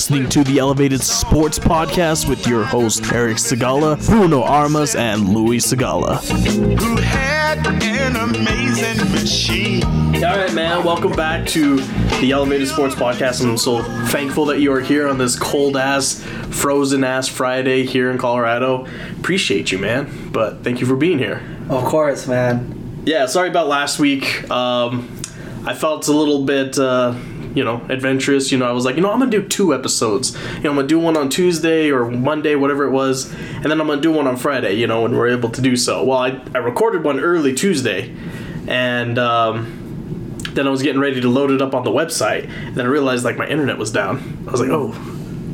You're listening to the Elevated Sports Podcast with your host, Eric Sigala, Bruno Armas, and Louis Sigala. who had an amazing machine. All right, man. Welcome back to the Elevated Sports Podcast. I'm so thankful that you are here on this cold ass, frozen ass Friday here in Colorado. Appreciate you, man. But thank you for being here. Of course, man. Yeah, sorry about last week. Um, I felt a little bit, uh, you know, adventurous. You know, I was like, you know, I'm gonna do two episodes. You know, I'm gonna do one on Tuesday or Monday, whatever it was, and then I'm gonna do one on Friday. You know, when we're able to do so. Well, I, I recorded one early Tuesday, and um, then I was getting ready to load it up on the website. And then I realized like my internet was down. I was like, oh,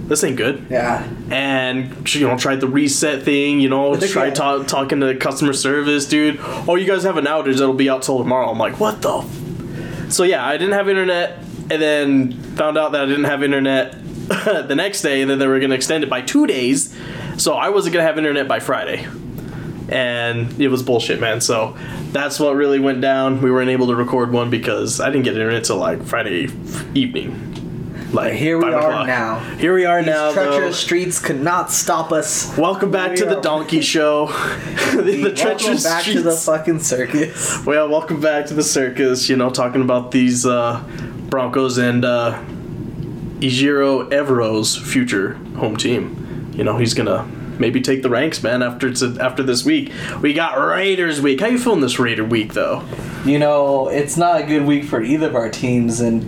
this ain't good Yeah. and you know tried the reset thing you know tried ta- talking to customer service dude oh you guys have an outage that'll be out till tomorrow i'm like what the f-? so yeah i didn't have internet and then found out that i didn't have internet the next day and then they were going to extend it by two days so i wasn't going to have internet by friday and it was bullshit man so that's what really went down we weren't able to record one because i didn't get internet till like friday evening like Here we are o'clock. now. here we are These now though. treacherous streets could not stop us. Welcome back We to the Donkey Show. the the Welcome treacherous back streets. to the fucking circus. well, welcome back to the circus. You know, talking about these uh, Broncos and uh, Ejiro Evero's future home team. You know, he's gonna maybe take the ranks, man. After it's after this week, we got Raiders week. How you feeling this Raider week, though? You know, it's not a good week for either of our teams, and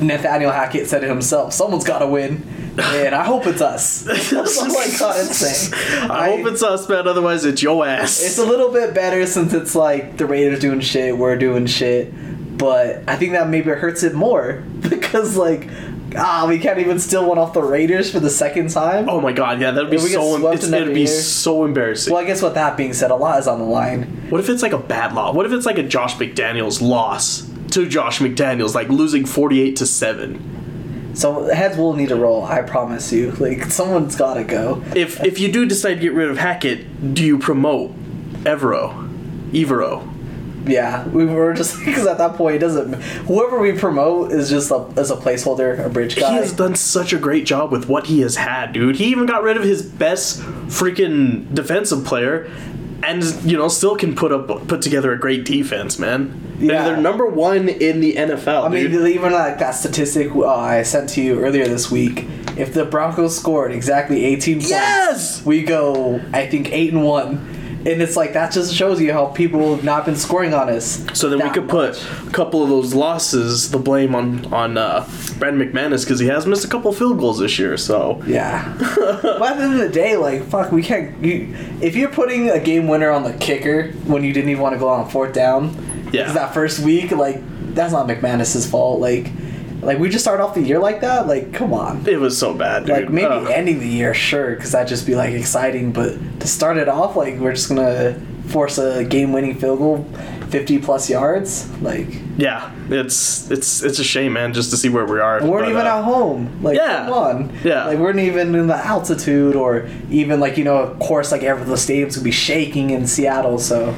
Nathaniel Hackett said it himself. Someone's got to win, and I hope it's us. That's all I got say. I, hope it's us, man. Otherwise, it's your ass. It's a little bit better since it's like the Raiders doing shit, we're doing shit. But I think that maybe hurts it more because like ah, we can't even steal one off the Raiders for the second time. oh my god, yeah, that'd be If we get so. It's, it'd be year. so embarrassing. Well, I guess with that being said, a lot is on the line. What if it's like a bad loss? What if it's like a Josh McDaniels loss to Josh McDaniels, like losing forty-eight to seven? So heads will need to roll. I promise you. Like someone's got to go. If if you do decide to get rid of Hackett, do you promote Evero, Evero? Yeah, we were just because at that point it doesn't. Whoever we promote is just a, as a placeholder, a bridge guy. He has done such a great job with what he has had, dude. He even got rid of his best freaking defensive player, and you know still can put up put together a great defense, man. Yeah. they're number one in the NFL. I mean, dude. even like that statistic uh, I sent to you earlier this week. If the Broncos scored exactly 18 points, Yes! we go. I think eight and one, and it's like that just shows you how people have not been scoring on us. So then we could much. put a couple of those losses, the blame on on uh, Brandon McManus because he has missed a couple field goals this year. So Yeah. but at the end of the day, like fuck, we can't. You, if you're putting a game winner on the kicker when you didn't even want to go on fourth down, Yeah. that first week, like that's not McManus's fault. Like, like we just start off the year like that. Like, come on. it was so bad, dude. Like maybe Ugh. ending the year, sure, because that'd just be like exciting. But to start it off, like we're just gonna force a game-winning field goal, fifty plus yards. Like yeah, it's it's it's a shame, man, just to see where we are. we weren't But, even uh, at home. Like yeah. come on, Yeah. Like we weren't even in the altitude, or even like you know, of course, like every the stadium's gonna be shaking in Seattle. So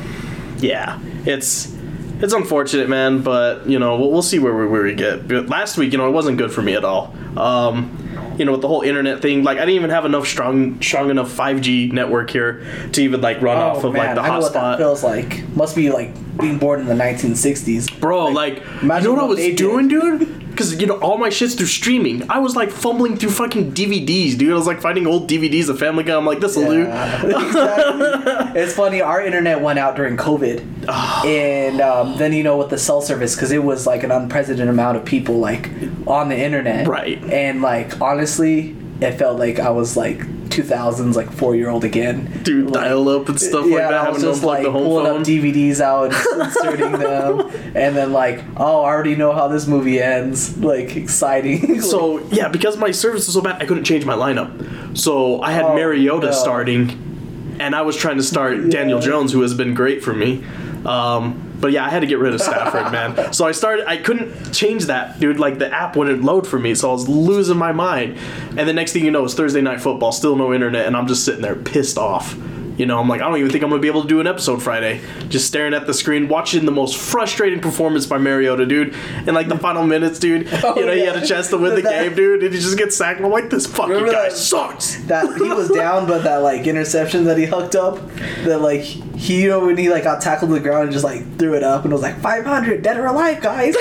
Yeah, it's it's unfortunate, man, but you know we'll, we'll see where we, where we get. But last week, you know, it wasn't good for me at all. Um, you know, with the whole internet thing, like I didn't even have enough strong strong enough 5G network here to even like run off of like the Oh, I know what that hotspot. feels like. Must be like being born in the 1960s. Bro, like, you imagine know what I was they did. doing, dude? Because you know all my shit's through streaming. I was like fumbling through fucking DVDs, dude. I was like finding old DVDs of Family Guy. I'm like, this'll do. Yeah, exactly. it's funny. Our internet went out during COVID, and um, then you know with the cell service because it was like an unprecedented amount of people like on the internet. Right. And like honestly, it felt like I was like 2000s like four year old again. Dude, Like, dial up and stuff yeah, like that. I was just like the home pulling phone. up DVDs out and inserting them, and then like, oh, I already know how this movie ends. Like exciting. So yeah, because my service was so bad, I couldn't change my lineup. So I had Oh, Mariota no. starting, and I was trying to start Daniel Jones, who has been great for me. Um, but yeah, I had to get rid of Stafford, man. So I started. I couldn't change that, dude. Like the app wouldn't load for me, so I was losing my mind. And the next thing you know, it's Thursday night football, still no internet, and I'm just sitting there pissed off. You know, I'm like, I don't even think I'm gonna be able to do an episode Friday. Just staring at the screen, watching the most frustrating performance by Mariota, dude. In like the final minutes, dude. Oh, you know, he oh, had a chance to win the That- game, dude, and he just gets sacked. I'm like, this fucking guy that- sucks. that he was down, but that like interception that he hooked up, that like he you know when he like got tackled to the ground and just like threw it up and was like 500 dead or alive, guys.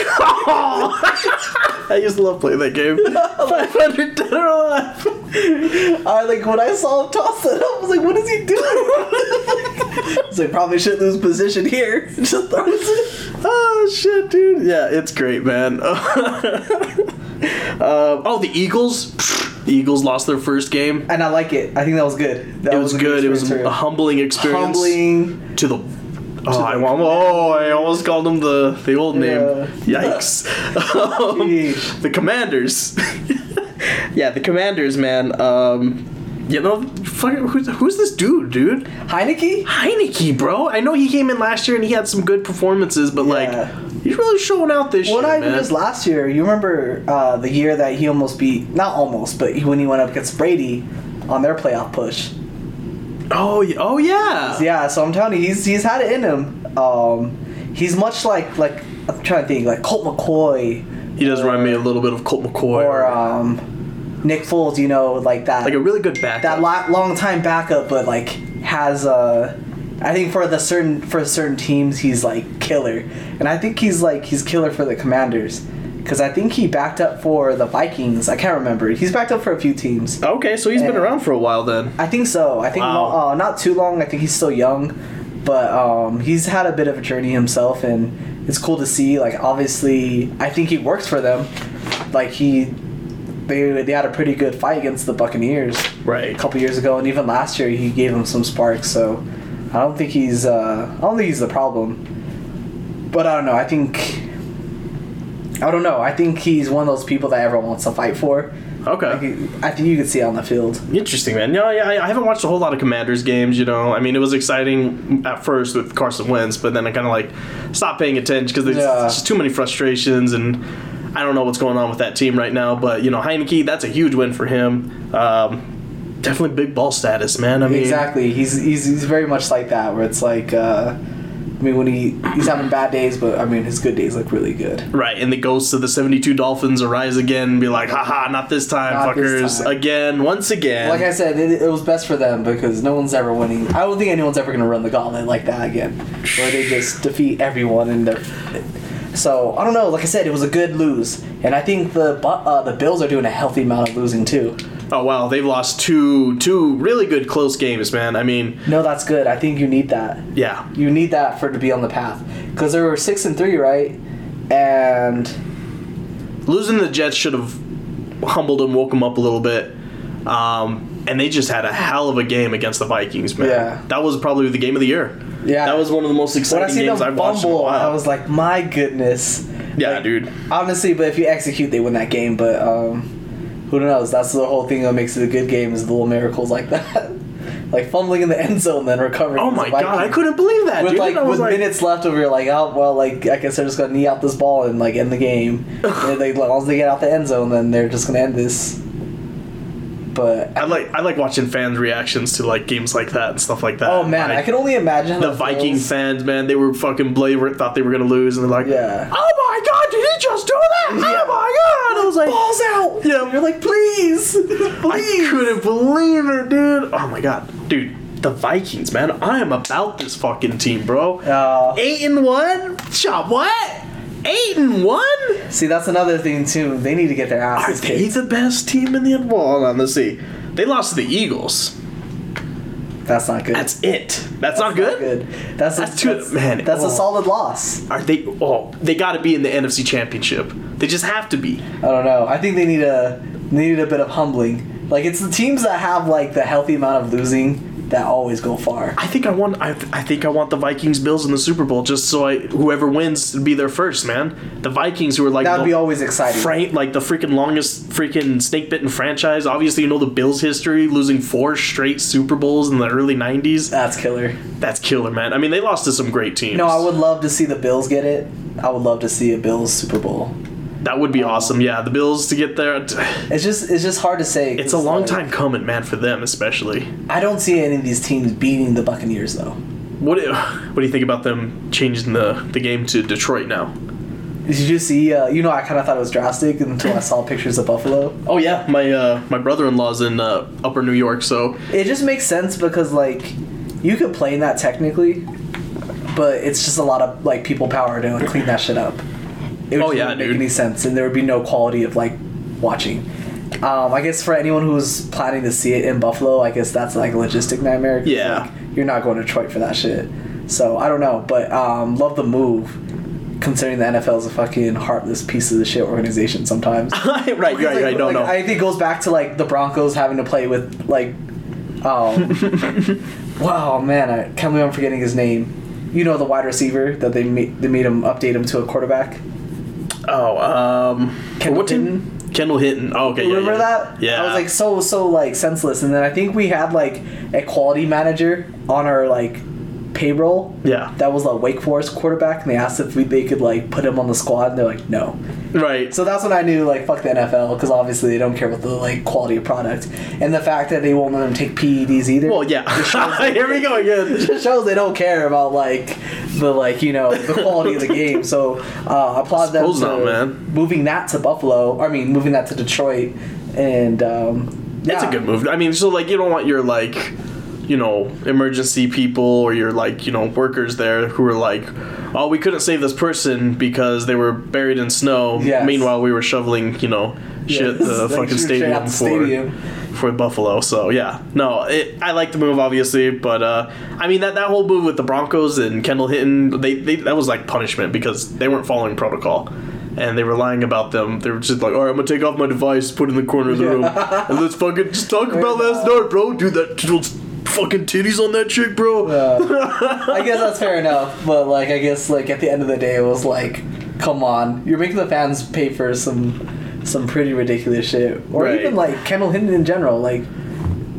I used to love playing that game. 500 dead or alive. I like when I saw him toss it up, I was like, what is he doing? Like, probably shouldn't lose position here. Just throws it. Oh shit, dude. Yeah, it's great, man. Um, oh, the Eagles. The Eagles lost their first game. And I like it. I think that was good. That It was a good. It was a humbling experience. humbling. to the. Oh, I, want- oh, I almost called them the the old name. Yikes. Um, the Commanders. yeah, the Commanders, man. Um, you know, fucking, who's, who's this dude, dude? Heinicke? Heinicke, bro. I know he came in last year and he had some good performances, but Yeah. like, he's really showing out this Well, year, not even man. just last year. You remember uh, the year that he almost beat, not almost, but when he went up against Brady on their playoff push. oh, y- oh yeah. Yeah, so I'm telling you, he's he's had it in him. Um, he's much like like I'm trying to think like Colt McCoy He does remind me a little bit of Colt McCoy, or um, Nick Foles. You know, like that. like a really good backup. that lo- long time backup, but like has uh I think for the certain for certain teams he's like killer, and I think he's like he's killer for the Commanders, because I think he backed up for the Vikings. I can't remember. He's backed up for a few teams. okay, so he's been around for a while then. I think so. I think Wow. uh, not too long. I think he's still young, but um, he's had a bit of a journey himself, and it's cool to see. Like obviously, I think he works for them. Like he, they they had a pretty good fight against the Buccaneers Right. a couple years ago, and even last year he gave them some sparks. So I don't think he's uh, I don't think he's the problem. But I don't know. I think I don't know. I think he's one of those people that everyone wants to fight for. Okay. Like, I think you could see it on the field. Interesting, man. Yeah, yeah. I- I haven't watched a whole lot of Commanders games. You know, I mean, it was exciting at first with Carson Wentz, but then I kind of like stopped paying attention because there's Yeah. just too many frustrations, and I don't know what's going on with that team right now. But you know, Heinicke, that's a huge win for him. Um, definitely big ball status, man. I mean, exactly. He's, he's he's very much like that, where it's like, uh, I mean, when he he's having bad days, but I mean, his good days look really good. Right, and the ghosts of the 72 Dolphins arise again and be like, haha, not this time, Not fuckers. this time. Again, once again. Like I said, it, it was best for them because no one's ever winning. I don't think anyone's ever gonna run the gauntlet like that again, where they just defeat everyone in their. So I don't know. Like I said, it was a good lose, and I think the uh, the Bills are doing a healthy amount of losing too. oh, wow, they've lost two two really good close games, man. I mean, No, that's good. I think you need that. yeah. You need that for it to be on the path because they were six and three, right? And Losing the Jets should have humbled them, woke them up a little bit. Um, and they just had a hell of a game against the Vikings, man. Yeah. That was probably the game of the year. Yeah. That was one of the most when I exciting seen games I've watched in a while. I was like, my goodness. yeah, like, dude. Honestly, but if you execute, they win that game. But um, who knows? That's the whole thing that makes it a good game is the little miracles like that, like fumbling in the end zone, then recovering. Oh my god, I couldn't believe that, With dude. like with like, minutes left over, you're like, oh well, like I guess they're just gonna knee out this ball and like end the game. and they, as long as they get out the end zone, then they're just gonna end this. But I like I like watching fans' reactions to like games like that and stuff like that. oh man, Like, I can only imagine the Viking feels. fans, man, they were fucking blaver, thought they were gonna lose, and they're like, Yeah. oh my god, did he just do that? Yeah. Oh my god! I was like, balls out. Yeah. you're like, please, please. I couldn't believe it, dude. Oh my god, dude, the Vikings, man, I am about this fucking team, bro. Uh, Eight and one, shot what? Eight and one? see, that's another thing too. They need to get their Are asses they kicked. the best team in the NFL? Hold on, let's see. They lost to the Eagles. That's not good. That's it. That's, not good. That's, That's a, too- that's, man, That's oh. a solid loss. Are they? Oh, they got to be in the NFC Championship. They just have to be. I don't know. I think they need a they need a bit of humbling. Like it's the teams that have like the healthy amount of losing that always go far. I think I want. I, I think I want the Vikings Bills in the Super Bowl just so I whoever wins to be there first, man. The Vikings who are like That would be always exciting. Frank, like the freaking longest freaking snake bitten franchise. Obviously, you know the Bills' history, losing four straight Super Bowls in the early '90s. That's killer. That's killer, man. I mean, they lost to some great teams. No, I would love to see the Bills get it. I would love to see a Bills Super Bowl. That would be awesome. Yeah, the Bills to get there. It's just it's just hard to say. It's a long like, time coming, man, for them especially. I don't see any of these teams beating the Buccaneers though. What do, what do you think about them changing the, the game to Detroit now? Did you just see? Uh, you know, I kind of thought it was drastic until I saw pictures of Buffalo. Oh yeah, my uh, my brother-in-law's in uh, Upper New York, so It just makes sense because like you could play in that technically, but it's just a lot of like people power to clean that shit up. It would Oh, yeah, wouldn't make dude. any sense, and there would be no quality of like watching. Um, I guess for anyone who's planning to see it in Buffalo, I guess that's like a logistic nightmare. Yeah. like, you're not going to Detroit for that shit. So I don't know, but um, love the move. Considering the NFL is a fucking heartless piece of the shit organization sometimes. right, right, right, Like, right. No, like, no. I think it goes back to like the Broncos having to play with like, um, wow, man, I can't believe I'm forgetting his name. You know the wide receiver that they made they made him update him to a quarterback. Oh, um, Kendall what team? Kendall Hinton. Oh, okay, yeah, Remember yeah. that? Yeah. I was like so so like senseless, and then I think we had like a quality manager on our like payroll. Yeah. That was a Wake Forest quarterback, and they asked if we, they could like put him on the squad, and they're like, no. right. So that's when I knew like fuck the NFL because obviously they don't care about the like quality of product and the fact that they won't let them take PEDs either. well, yeah. Here we go again. it just shows they don't care about like the like you know the quality of the game. So uh, I applaud them to not, man. moving that to Buffalo. I mean moving that to Detroit, and um, It's a good move. I mean, so like you don't want your like, you know, emergency people or your like, you know, workers there who are like, oh, we couldn't save this person because they were buried in snow. Yes. Meanwhile, we were shoveling, you know, shit Yes, the like, fucking stadium for stadium. for Buffalo. So yeah, no, it, I like the move obviously, but uh, I mean that that whole move with the Broncos and Kendall Hinton, they, they that was like punishment because they weren't following protocol. And they were lying about them. They were just like, "All right, I'm gonna take off my device, put it in the corner of the room, and let's fucking just talk about last night, bro. Dude, that fucking titties on that chick, bro. I guess that's fair enough, but like I guess like at the end of the day, it was like, come on, you're making the fans pay for some some pretty ridiculous shit, or Right. even like Kendall Hinton in general. Like,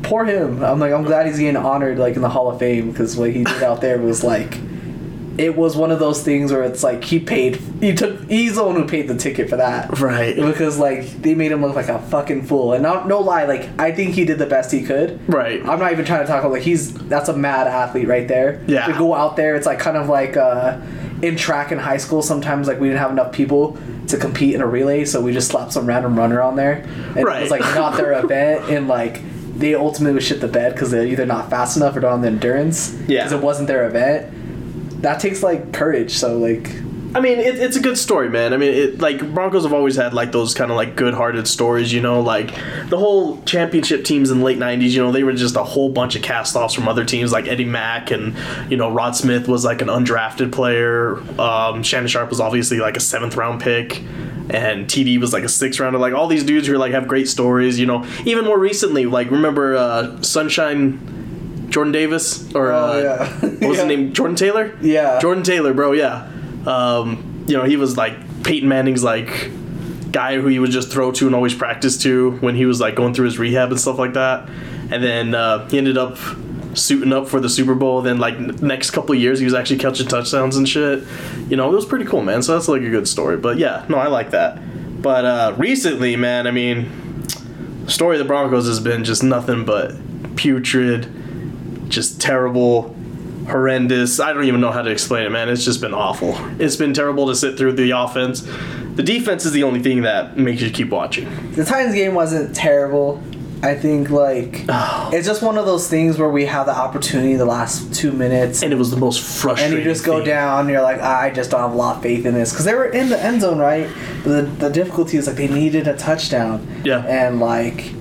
poor him. I'm like I'm glad he's getting honored like in the Hall of Fame because what he did out there was like. It was one of those things where it's like he paid. He took. He's the one who paid the ticket for that. Right. Because like they made him look like a fucking fool, and not no lie. Like I think he did the best he could. Right. I'm not even trying to talk about like he's that's a mad athlete right there. Yeah. To go out there, it's like kind of like uh, in track in high school. Sometimes like we didn't have enough people to compete in a relay, so we just slapped some random runner on there, and it was like not their event, and like they ultimately was shit the bed because they're either not fast enough or don't have the endurance. Yeah. Because it wasn't their event. That takes like courage. So like I mean, it, it's a good story, man. I mean, it, like Broncos have always had like those kind of like good-hearted stories, you know, like the whole championship teams in the late '90s. You know, they were just a whole bunch of cast-offs from other teams, like Eddie Mack and you know Rod Smith was like an undrafted player. Um, Shannon Sharpe was obviously like a seventh-round pick. And TD was like a sixth rounder. Like all these dudes who like have great stories, you know. Even more recently, like remember uh, Sunshine Jordan Davis or Oh, uh, yeah. what was Yeah. his name? Jordan Taylor. Yeah. Jordan Taylor, bro. Yeah. Um, you know, he was like Peyton Manning's like guy who he would just throw to and always practice to when he was like going through his rehab and stuff like that. And then uh, he ended up suiting up for the Super Bowl. Then like n- next couple of years, he was actually catching touchdowns and shit. You know, it was pretty cool, man. So that's like a good story. But yeah, no, I like that. But uh, recently, man, I mean, story of the Broncos has been just nothing but putrid, just terrible, horrendous. I don't even know how to explain it, man. It's just been awful. It's been terrible to sit through the offense. The defense is the only thing that makes you keep watching. the Titans game wasn't terrible. I think like Oh. it's just one of those things where we have the opportunity the last two minutes, And it was the most frustrating. and you just go thing. down. And you're like, I just don't have a lot of faith in this because they were in the end zone, right? But the, the difficulty is like they needed a touchdown. Yeah. and like.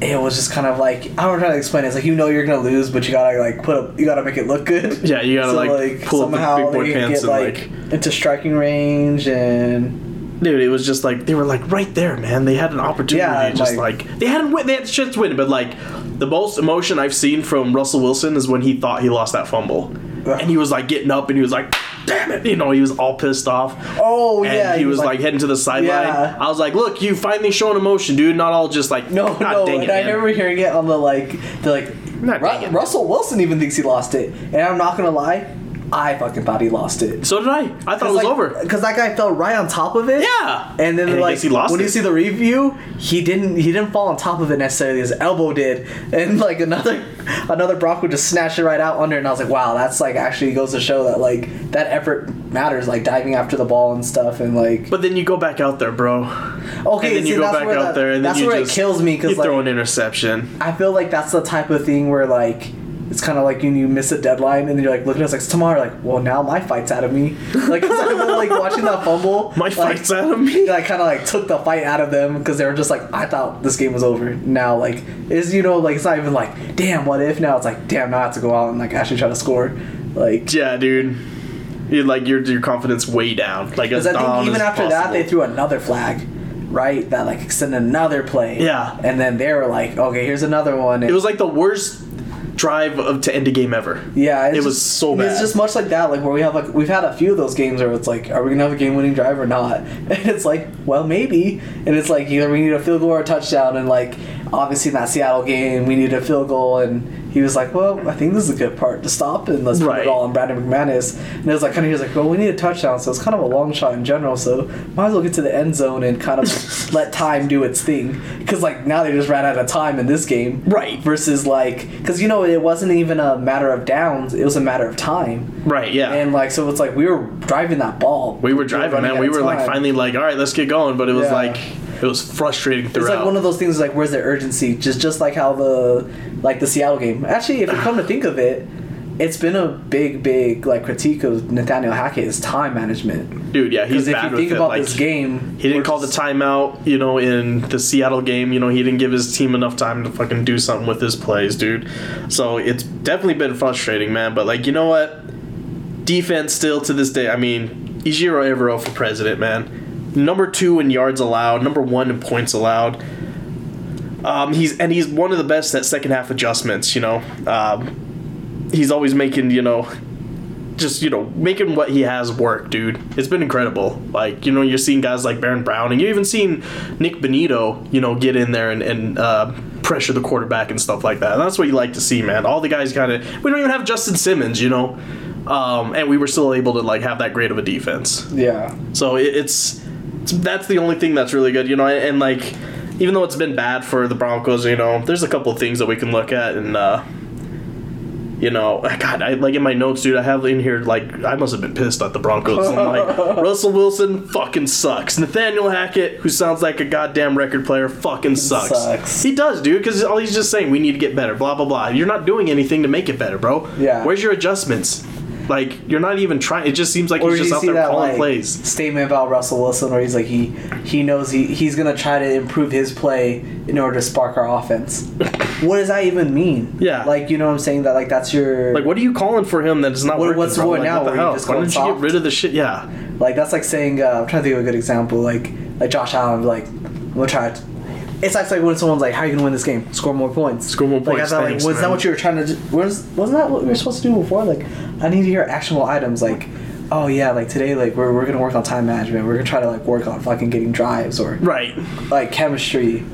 It was just kind of like I don't know how to explain it. It's like you know you're gonna lose, but you gotta like put up, you gotta make it look good. Yeah, you gotta, like, pull up the big boy pants get, and, like, like- into striking range and Dude, it was just like they were like right there, man. They had an opportunity, Yeah, just like- like, they hadn't win. They had chance to win, but like the most emotion I've seen from Russell Wilson is when he thought he lost that fumble, uh. and he was like getting up and he was like, "Damn it!" You know, he was all pissed off. oh and yeah, he was like, heading to the sideline. Yeah. I was like, "Look, you finally showing emotion, dude. Not all just like No, God no, dang it, I remember hearing it on the like, the like, Not Ru- Russell Wilson even thinks he lost it, and I'm not gonna lie, I fucking thought he lost it. So did I. I thought it was over. Because that guy fell right on top of it. Yeah. And then And like he lost when you see the review, he didn't he didn't fall on top of it necessarily. His elbow did, and like another another Bronco just snatch it right out under. And I was like, wow, that's like actually goes to show that like that effort matters. Like diving after the ball and stuff, and like But then you go back out there, bro. okay, and then see, you go back out that- there, and then that's you where just it kills me you because throw like an interception. I feel like that's the type of thing where like it's kind of like when you miss a deadline and then you're like looking at it, it's like it's tomorrow. Like, well, now my fight's out of me. Like, 'cause I feel like watching that fumble. My like, fight's out of me. I kind of like took the fight out of them because they were just like, I thought this game was over. Now, like, is you know, like it's not even like, damn, what if? Now it's like, damn, now I have to go out and like actually try to score. Like, Yeah, dude. You like your your confidence way down. Like as because I think even after that they threw another flag. Right, that like extended another play. Yeah. and then they were like, "Okay, here's another one." It was like the worst drive of to end a game ever. Yeah, it's It was just- so bad. It's just much like that, like where we have like we've had a few of those games where it's like, are we gonna have a game-winning drive or not? And it's like, well, maybe. And it's like either we need a field goal or a touchdown, and like obviously in that Seattle game we needed a field goal, and he was like, well, I think this is a good part to stop and let's put it all on Brandon McManus. And it was like kind of he was like, well, we need a touchdown, so it's kind of a long shot in general, so might as well get to the end zone and kind of let time do its thing, because like now they just ran out of time in this game, Right. Versus like, because you know it wasn't even a matter of downs; it was a matter of time. Right, yeah. And like, so it's like we were driving that ball. we were driving, running man. We were like finally like, all right, let's get going. But it was Yeah. like it was frustrating throughout. It's like one of those things. Like, where's the urgency? Just just like how the like the Seattle game. Actually, if you come to think of it, it's been a big, big like critique of Nathaniel Hackett's time management. Dude, yeah, he's Because if bad you with think it. about like, this game, He didn't call the timeout, you know, in the Seattle game. You know, he didn't give his team enough time to fucking do something with his plays, dude. So it's definitely been frustrating, man. But like, you know what? Defense still to this day. I mean, Ejiro Evero for president, man. Number two in yards allowed. Number one in points allowed. Um, he's and he's one of the best at second half adjustments. You know, um, he's always making you know just you know making what he has work, dude. It's been incredible. Like you know, you're seeing guys like Baron Brown, and you're even seen Nik Bonitto, you know, get in there and, and uh, pressure the quarterback and stuff like that. And that's what you like to see, man. All the guys kind of. We don't even have Justin Simmons, you know, um, and we were still able to like have that great of a defense. Yeah. So it, it's that's the only thing that's really good, you know. And, like, even though it's been bad for the Broncos, you know, there's a couple of things that we can look at, and uh, you know, God, I like in my notes, dude. I have in here like I must have been pissed at the Broncos. I'm like, Russell Wilson fucking sucks. Nathaniel Hackett, who sounds like a goddamn record player, fucking sucks. Sucks. He does, dude, because all he's just saying we need to get better. Blah blah blah. You're not doing anything to make it better, bro. Yeah. Where's your adjustments? Like you're not even trying. It just seems like Or he's just out there that calling like plays. statement about Russell Wilson, where he's like he he knows he he's gonna try to improve his play in order to spark our offense. what does that even mean? Yeah. like you know what I'm saying that like that's your Like, what are you calling for him that is not What- working? what's going like, now, What the hell? just Why don't you get rid of the shit? Yeah. Like that's like saying uh, I'm trying to think of a good example. Like like Josh Allen, like I'm gonna try it. It's actually like when someone's like, "How are you gonna win this game? Score more points. Score more Like, I points, thought, like, thanks, was that what you were trying to? do? Was wasn't that what we were supposed to do before? Like, I need to hear actionable items. Like, oh yeah, like today, like we're, we're gonna work on time management. We're gonna try to like work on fucking getting drives or Right. like chemistry.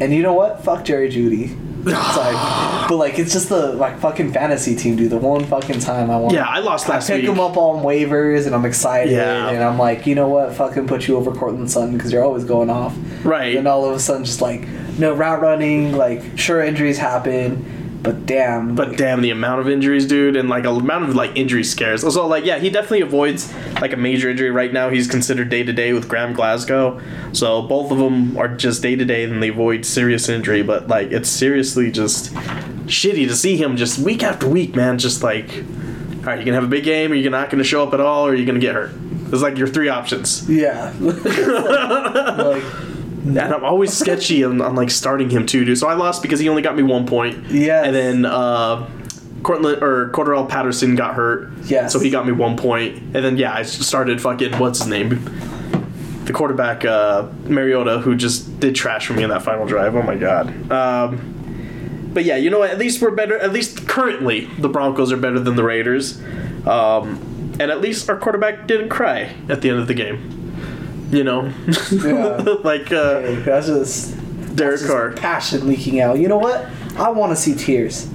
And you know what? Fuck Jerry Jeudy. Like, but like it's just the like fucking fantasy team, dude. The one fucking time I want. Yeah, I lost I last pick week. him up on waivers, and I'm excited, Yeah. and I'm like, you know what? Fucking put you over Courtland Sutton because you're always going off. Right. And all of a sudden, just like no route running. Like sure, injuries happen, but damn. But damn, the amount of injuries, dude, and like a amount of like injury scares. So like, yeah, he definitely avoids like a major injury right now. He's considered day to day with Graham Glasgow. So both of them are just day to day, and they avoid serious injury. But like, it's seriously just shitty to see him just week after week, man. Just like, all right, you gonna have a big game, or you're not gonna show up at all, or you're gonna get hurt. It's like your three options. yeah. like And I'm always sketchy on, on like starting him too, dude. So I lost because he only got me one point. Yes. And then uh Courtland or Cordarrelle Patterson got hurt. Yes. So he got me one point. And then yeah, I started fucking what's his name? The quarterback uh Mariota who just did trash for me in that final drive. Oh my god. Um but yeah, you know what? At least we're better. At least currently, the Broncos are better than the Raiders, um, and at least our quarterback didn't cry at the end of the game. You know, Yeah. like uh, hey, that's just Derek that's just Carr. passion leaking out. You know what? I want to see tears.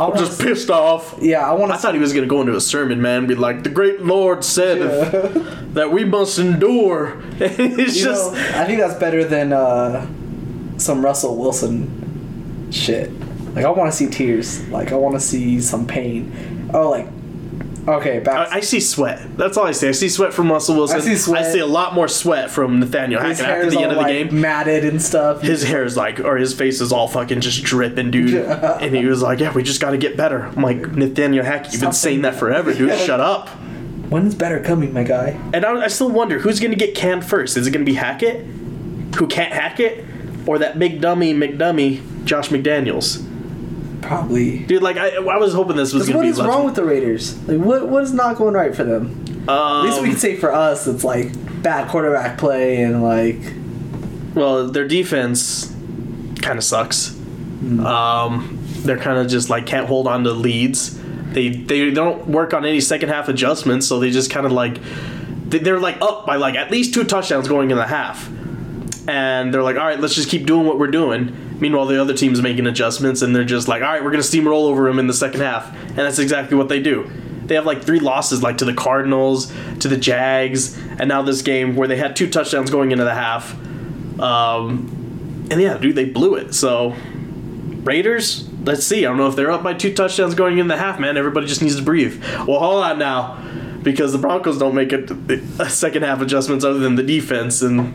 I'm just see- pissed off. Yeah, I want I thought he was gonna go into a sermon, man, be like, "The great Lord said that we must endure." it's You just know, I think that's better than uh, some Russell Wilson shit. Like I want to see tears. Like I want to see some pain. Oh, like okay, back. I, I see sweat. That's all I see. I see sweat from Russell Wilson. I see sweat. I see a lot more sweat from Nathaniel Hackett after the end of the like game. matted and stuff. His hair is like, or his face is all fucking just dripping, dude. and he was like, "Yeah, we just got to get better." I'm like, Nathaniel Hackett, you've been saying that forever, dude. Shut up. When's better coming, my guy? And I, I still wonder who's to get canned first. Is it to be Hackett, who can't hack it, or that big dummy McDummy, Josh McDaniels? Probably. Dude, like I, I was hoping this was going what be. is wrong with the Raiders? Like what what is not going right for them? Um, At least we can say for us, it's like bad quarterback play and like Well, their defense kind of sucks. Um, they're kind of just like can't hold on to leads. They they don't work on any second half adjustments, so they just kind of like they- they're like up by like at least two touchdowns going in the half, and they're like, all right, let's just keep doing what we're doing. Meanwhile, the other team's making adjustments, and they're just like, all right, we're gonna steamroll over them in the second half, and that's exactly what they do. They have like three losses, like to the Cardinals, to the Jags, and now this game where they had two touchdowns going into the half. Um, and yeah, dude, they blew it. So Raiders, let's see. I don't know if they're up by two touchdowns going in the half, man. Everybody just needs to breathe. Well, hold on now, because the Broncos don't make a, a second half adjustments other than the defense, and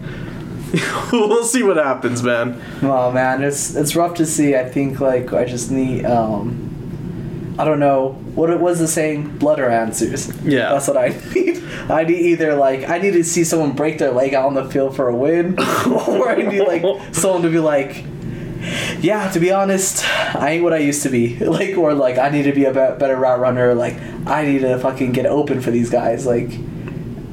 we'll see what happens, man. Oh man, it's it's rough to see. I think like I just need um I don't know what it was the saying blood or answers. Yeah. that's what I need. I need either like I need to see someone break their leg out on the field for a win, or I need like someone to be like, yeah, to be honest, I ain't what I used to be. Like or like I need to be a be- better route runner. Like I need to fucking get open for these guys. Like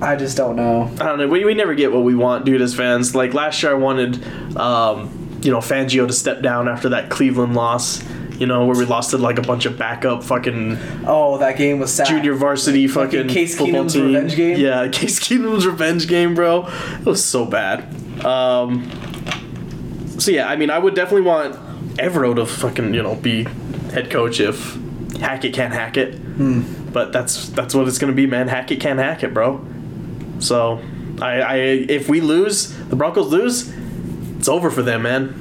I just don't know. I don't know. We, we never get what we want, dude, as fans. Like last year, I wanted, um, you know, Fangio to step down after that Cleveland loss. You know, where we lost to like a bunch of backup fucking Oh, that game was sad. junior varsity fucking Case football Keenum's team. revenge game? Yeah, Case Keenum's revenge game, bro. It was so bad. Um, so yeah, I mean, I would definitely want Evero to fucking you know be head coach if Hackett can't hack it. Hmm. But that's that's what it's gonna be, man. Hackett can't hack it, bro. So I, I if we lose, the Broncos lose, it's over for them, man.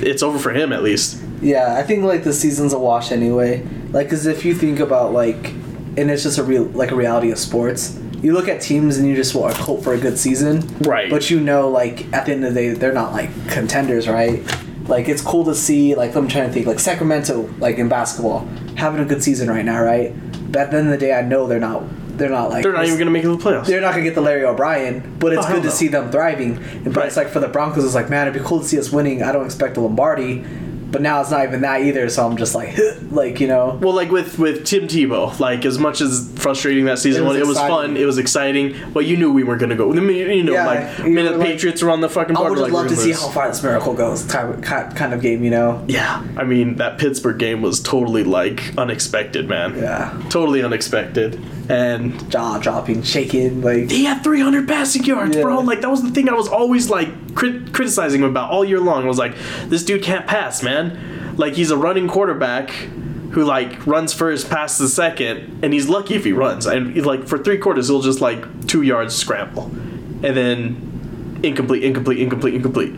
It's over for him at least. Yeah, I think like the season's a wash anyway. Like, cause if you think about like, and it's just a real like a reality of sports. You look at teams and you just want to hope for a good season, Right. But you know, like at the end of the day, they're not like contenders, right? Like it's cool to see. Like I'm trying to think, like Sacramento, like in basketball, having a good season right now, right? But at the end of the day, I know they're not. They're not like They're not even gonna make it to the playoffs. they're not gonna get the Larry O'Brien, but it's Oh, good to no. see them thriving. And but it's like for the Broncos, it's like man, it'd be cool to see us winning. I don't expect a Lombardi, but now it's not even that either. So I'm just like, like you know, Well, like with with Tim Tebow, like as much as frustrating that season It was it was fun. It was exciting. But you knew we weren't gonna go. I mean, you know, Yeah, like you minute were like- Patriots were on the fucking I would like, just love to gonna see how far this miracle goes. Kind of game, you know. Yeah, I mean that Pittsburgh game was totally like unexpected, man. Yeah, Totally unexpected, and jaw dropping, shaking, like he had 300 passing yards, bro. Like that was the thing I was always like crit- criticizing him about all year long. I was like, this dude can't pass, man. Like he's a running quarterback who like runs first, passes second, and he's lucky if he runs. And like for three quarters, he'll just like two yards scramble, and then incomplete, incomplete, incomplete, incomplete.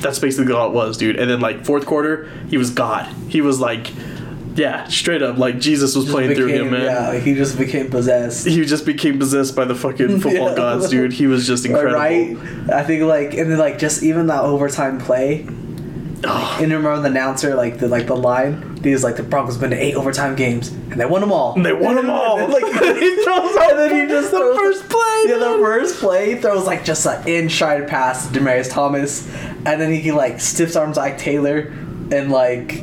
That's basically all it was, dude. And then like fourth quarter, he was God. He was like, yeah, straight up like Jesus was playing through him, man. Yeah, he just became possessed. He just became possessed by the fucking football Yeah. gods, dude. He was just incredible. Right? I think like and then like just even that overtime play. Oh, And remember the announcer like the like the line. He was like the Broncos been to eight overtime games and they won them all. they won them all. And then, like he throws out and then he just the throws- first play. Yeah, the first play throws like just an inside pass to Demaryius Thomas, and then he like stiffs arms Ike Taylor, and like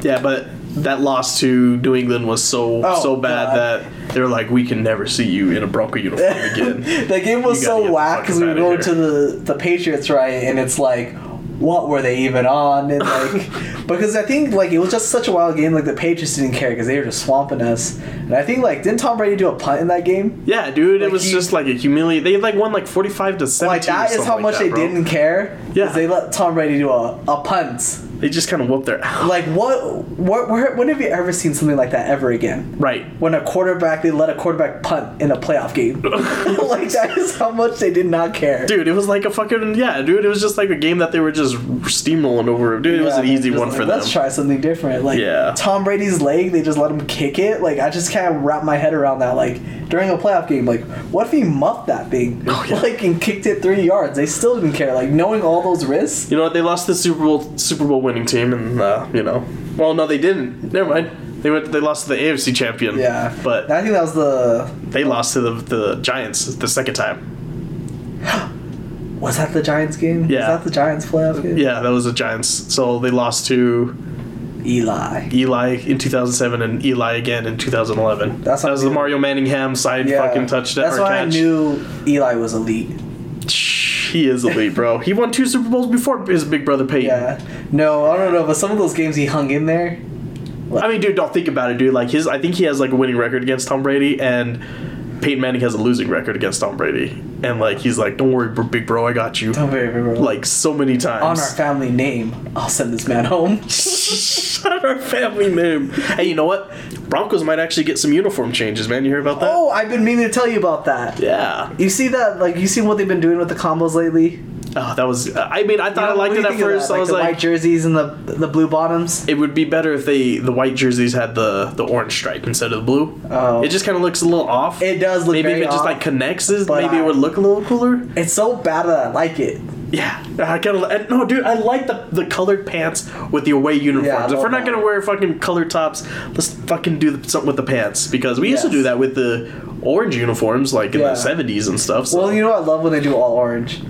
Yeah, but that loss to New England was so Oh, so bad God. that they're like, we can never see you in a Bronco uniform again. the game was You gotta get so whack because we outta go to the the Patriots right, and it's like. What were they even on? And like, because I think like it was just such a wild game. Like the Patriots didn't care because they were just swamping us. And I think like didn't Tom Brady do a punt in that game? Yeah, dude, it was he- just like a humiliate. They like won like forty five to seventeen. Like that is how much like they bro. didn't care. Yeah. they let Tom Brady do a, a punt They just kind of whoop their ass. Like what? What? Where, when have you ever seen something like that ever again? right. When a quarterback, they let a quarterback punt in a playoff game. like that is how much they did not care. Dude, it was like a fucking yeah, dude. It was just like a game that they were just steamrolling over. Dude, it was an easy one like, for them. Let's try something different. Like Yeah. Tom Brady's leg, they just let him kick it. Like I just can't wrap my head around that. Like during a playoff game, like what if he muffed that thing, Oh, yeah. like and kicked it three yards? They still didn't care. Like knowing all those risks. You know what? They lost the Super Bowl Super Bowl winning team, and uh, you know, well, no, they didn't. Never mind. They went. They lost to the AFC champion. Yeah, but I think that was the they lost to the the Giants the second time. was that the Giants game? Yeah. was that the Giants playoff game? Yeah, that was the Giants. So they lost to Eli. Eli in 2007 and Eli again in 2011. That's that was the. Mario Manningham side Yeah, fucking touchdown. That's why I knew Eli was elite. He is elite, bro. he won two Super Bowls before his big brother Peyton. Yeah. No, I don't know, but some of those games he hung in there. I mean, dude, don't think about it, dude. Like his, I think he has like a winning record against Tom Brady, and Peyton Manning has a losing record against Tom Brady. And like he's like, "Don't worry, bro, big bro, I got you." Don't worry, big bro. Like so many times. on our family name, I'll send this man home. on our family name. Hey, you know what? Broncos might actually get some uniform changes, man. You hear about that? Oh, I've been meaning to tell you about that. Yeah. You see that? Like, you see what they've been doing with the combos lately? Oh, that was. I mean, I thought I You know, liked it at first. that? I was the like, white jerseys and the the blue bottoms. it would be better if they the white jerseys had the the orange stripe instead of the blue. Oh. It just kind of looks a little off. It does look maybe if it just like connects maybe I- it would look a little cooler. It's so bad that I like it. Yeah, I kind of no, dude. I like the the colored pants with the away uniforms. Yeah, if we're not that. gonna wear fucking colored tops, let's fucking do the- something with the pants because we used to do that with the orange uniforms like in Yeah. the seventies and stuff. So. Well, you know I love when they do all orange.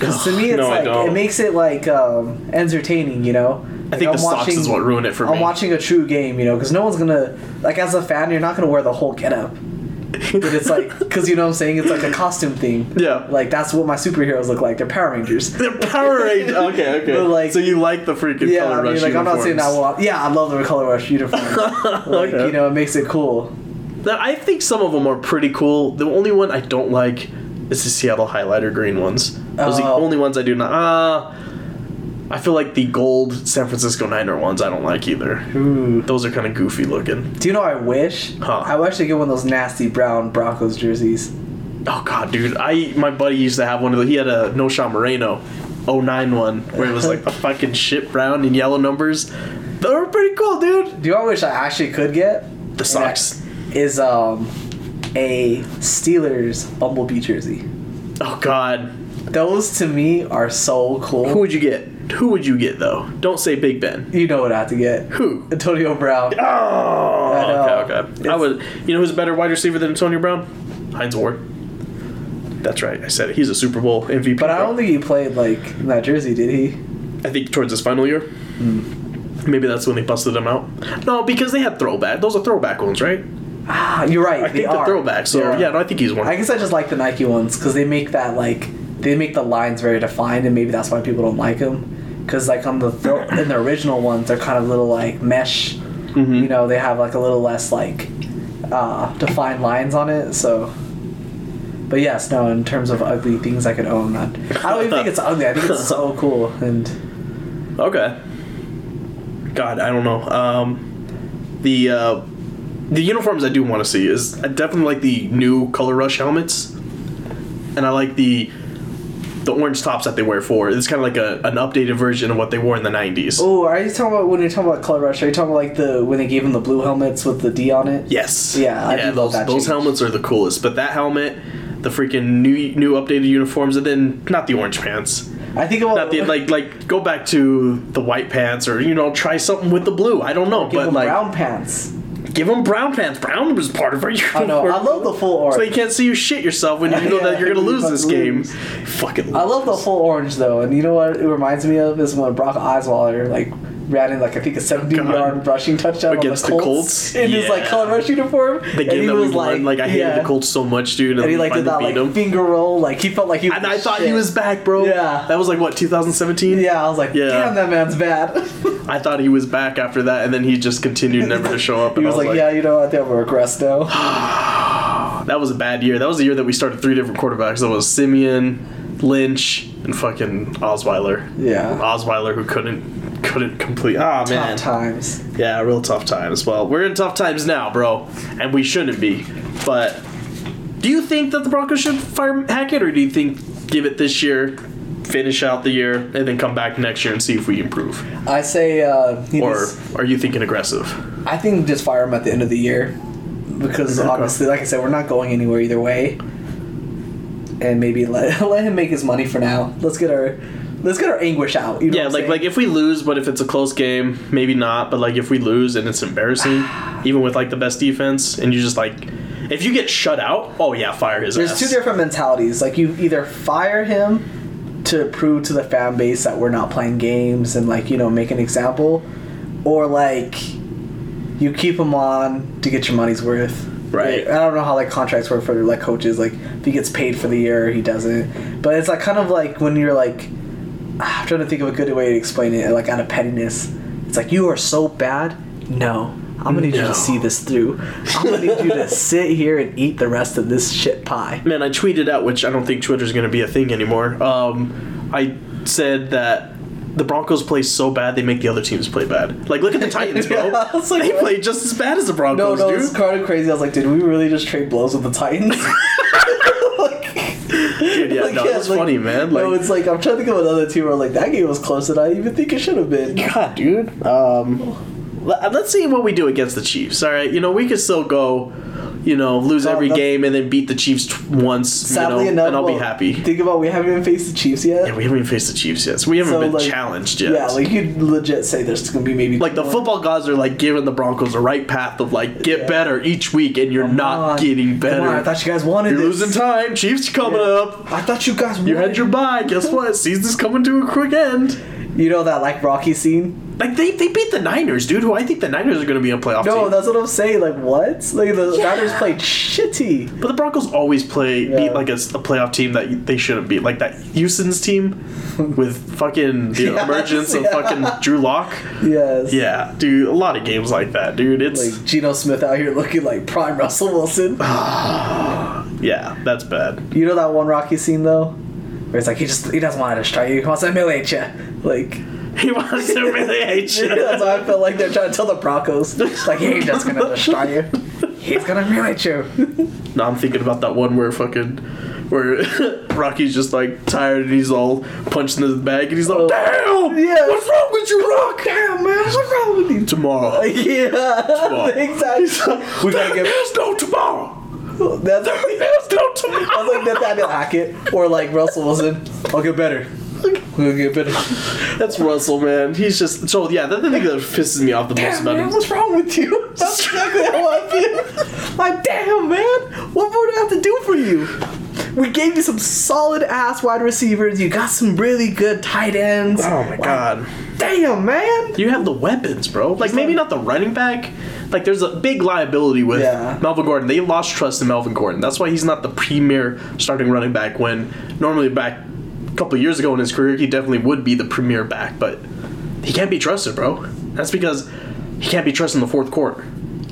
Because to me, it's No, like it makes it like um, entertaining. You know. I think the socks is what ruined it for me. I'm watching a true game, you know, because no one's gonna like as a fan, you're not gonna wear the whole getup. but it's like, because you know what I'm saying, it's like a costume thing. Yeah. Like that's what my superheroes look like. They're Power Rangers. They're Power Rangers. Okay, okay. Like- so you like the freaking Yeah, color I mean, rush like I'm not saying that. uniforms. Well, yeah, I love the color rush uniform. like Okay. you know, it makes it cool. Now, I think some of them are pretty cool. The only one I don't like is the Seattle highlighter green ones. Those are the Oh. only ones I do not. Uh, I feel like the gold San Francisco Niner ones I don't like either. Ooh. Those are kind of goofy looking. Do you know? I wish. Huh. I wish they get one of those nasty brown Broncos jerseys. Oh god, dude! I my buddy used to have one of the. He had a Knowshon Moreno, 09 one where it was like a fucking shit brown and yellow numbers. They were pretty cool, dude. Do you know what I wish I actually could get? The socks. Is um a Steelers Bumblebee jersey. Oh god, Those to me are so cool. who would you get? Who would you get though? Don't say Big Ben. You know what I have to get. Who? Antonio Brown. Oh, okay, okay. I would. You know who's a better wide receiver than Antonio Brown? Hines Ward. That's right. I said it. He's a Super Bowl MVP. But I don't think he played like in that jersey, did he? I think towards his final year. Hmm. Maybe that's when they busted him out. No, because they had throwback. Those are throwback ones, right? Ah, you're right. I think are. the throwback. So Yeah. yeah, no, I think he's one. I guess I just like the Nike ones because they make that like they make the lines very defined, and maybe that's why people don't like them. Because like on the throw, in the original ones, they're kind of little like mesh. Mm-hmm. You know, they have like a little less like uh, defined lines on it. So, but yes, no. In terms of ugly things I could own, I, I don't even think it's ugly. I think it's so cool. And Okay. God, I don't know. Um, the uh, the uniforms I do want to see is I definitely like the new Color Rush helmets, and I like the the orange tops that they wear for. It's kind of like a, an updated version of what they wore in the '90s. oh, are you talking about when you're talking about Color Rush? Are you talking about like the when they gave them the blue helmets with the D on it? Yes. Yeah, I do love those that those change. helmets are the coolest. But that helmet, the freaking new new updated uniforms, and then not the orange pants. I think about Not the like like go back to the white pants or you know try something with the blue. I don't know, but like brown pants. Give them brown pants. Brown was part of our uniform. I know. I love the full orange. So you can't see you shit yourself when you know Yeah, that you're gonna lose this game. lose. Fucking. I love the full orange though, and you know what it reminds me of is when Brock Osweiler like ran in like I think a 17 Oh, God. yard rushing touchdown Against the on the Colts? Colts, in his like color rush uniform. The game that we won, like I hated yeah. the Colts so much, dude, and, and he like did that like him. finger roll, like he felt like he. And I was thought he was back, bro. Yeah. That was like what 2017. Yeah, I was like, Yeah. damn, that man's bad. I thought he was back after that, and then he just continued never to show up. he And was I like, yeah, you know, I think I'm gonna regress now. that was a bad year. That was the year that we started three different quarterbacks. That was Siemian, Lynch, and fucking Osweiler. yeah. Osweiler who couldn't couldn't complete. Ah Tough man, times. yeah, real tough times. Well, we're in tough times now, bro, and we shouldn't be. But do you think that the Broncos should fire Hackett, or do you think give it this year, finish out the year, and then come back next year and see if we improve? I say, uh, Or just- are you thinking aggressive? I think just fire him at the end of the year because Okay. obviously, like I said, we're not going anywhere either way. And maybe let, let him make his money for now. Let's get our let's get our anguish out. You know Yeah, like saying? like if we lose, but if it's a close game, maybe not. But like if we lose and it's embarrassing, even with like the best defense, and you just like, if you get shut out, oh yeah, fire his There's ass. two different mentalities. Like you either fire him to prove to the fan base that we're not playing games and like you know make an example, or like you keep him on to get your money's worth. Right. I don't know how like contracts work for like coaches. Like if he gets paid for the year he doesn't. But it's like kind of like when you're like I'm trying to think of a good way to explain it. Like out of pettiness, it's like you are so bad. No. I'm gonna need you to see this through. I'm gonna need you to sit here and eat the rest of this shit pie. Man, I tweeted out, which I don't think Twitter's to be a thing anymore. Um, I said that the Broncos play so bad they make the other teams play bad. Like, look at the Titans, bro. Yeah, like, they what? play just as bad as the No, Broncos, no, dude. it's kind of crazy. I was like, did we really just trade blows with the Titans? like, Dude, yeah, no, it's funny, man. no, Like- it's like I'm trying to think of another team where like that game was closer than I even think it should have been. God, dude. Um, let's see what we do against the Chiefs. All right, you know we could still go, you know, lose No, every game and then beat the Chiefs t- once, Sadly you know, enough, and I'll be happy. Think about we haven't even faced the Chiefs yet. Yeah, we haven't even faced the Chiefs yet, so we haven't So, been like, challenged yet. Yeah, like you'd legit say there's gonna be maybe like the more. football gods are like giving the Broncos the right path of like get Yeah. better each week, and you're Come not on. getting better. on, I thought you guys wanted you're this. losing time. Chiefs coming Yeah. up. I thought you guys wanted You had your bye. Guess what? Season's coming to a quick end. You know that like Rocky scene? Like they, they beat the Niners, dude. Who I think the Niners are going to be a playoff team. No, team. that's what I'm saying. Like what? Like the Yeah. Niners played shitty. But the Broncos always play Yeah. beat like a, a playoff team that they shouldn't beat, like that Houston's team with fucking the Yes, emergence of fucking Drew Lock. Yes. Yeah, dude, a lot of games like that, dude. It's Like Geno Smith out here looking like prime Russell Wilson. yeah, that's bad. You know that one Rocky scene though, where it's like he just he doesn't want to destroy you. He wants to humiliate you. Like He wants to really hate you. that's why I feel like they're trying to tell the Broncos. Like he ain't just gonna destroy you. He's gonna humiliate you. No, I'm thinking about that one where fucking where Rocky's just like tired and he's all punched in the bag and he's like, Oh. "Damn, Yeah. what's wrong with you, Rock? Damn man, what's wrong with you? Tomorrow, Yeah, exactly. We gotta get. There's no tomorrow. That's There's no tomorrow. I was like "That's Nathaniel Hackett or like Russell Wilson. I'll get better. We'll get better. That's Russell, man. He's just so yeah. That's the thing that pisses me off the most about man, him. what's wrong with you? That's exactly how I feel. Like, damn, man, what more do I have to do for you? We gave you some solid ass wide receivers. You got some really good tight ends. Oh my Like, god. Damn, man. You have the weapons, bro. Like maybe not the running back. Like there's a big liability with Yeah. Melvin Gordon. They lost trust in Melvin Gordon. That's why he's not the premier starting running back. When normally back couple years ago in his career, he definitely would be the premier back. But he can't be trusted, bro. That's because he can't be trusted in the fourth quarter.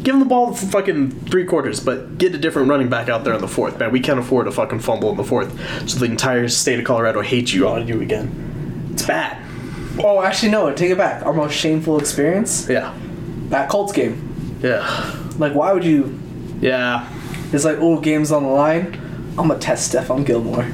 Give him the ball for fucking three quarters, but get a different running back out there in the fourth, man. We can't afford a fucking fumble in the fourth, so the entire state of Colorado hates you on you again. It's bad. Oh, actually, no. Take it back. Our most shameful experience Yeah. that Colts game. Yeah. Like, why would you? Yeah. It's like, oh, game's on the line. I'm gonna test Stephon Gilmore.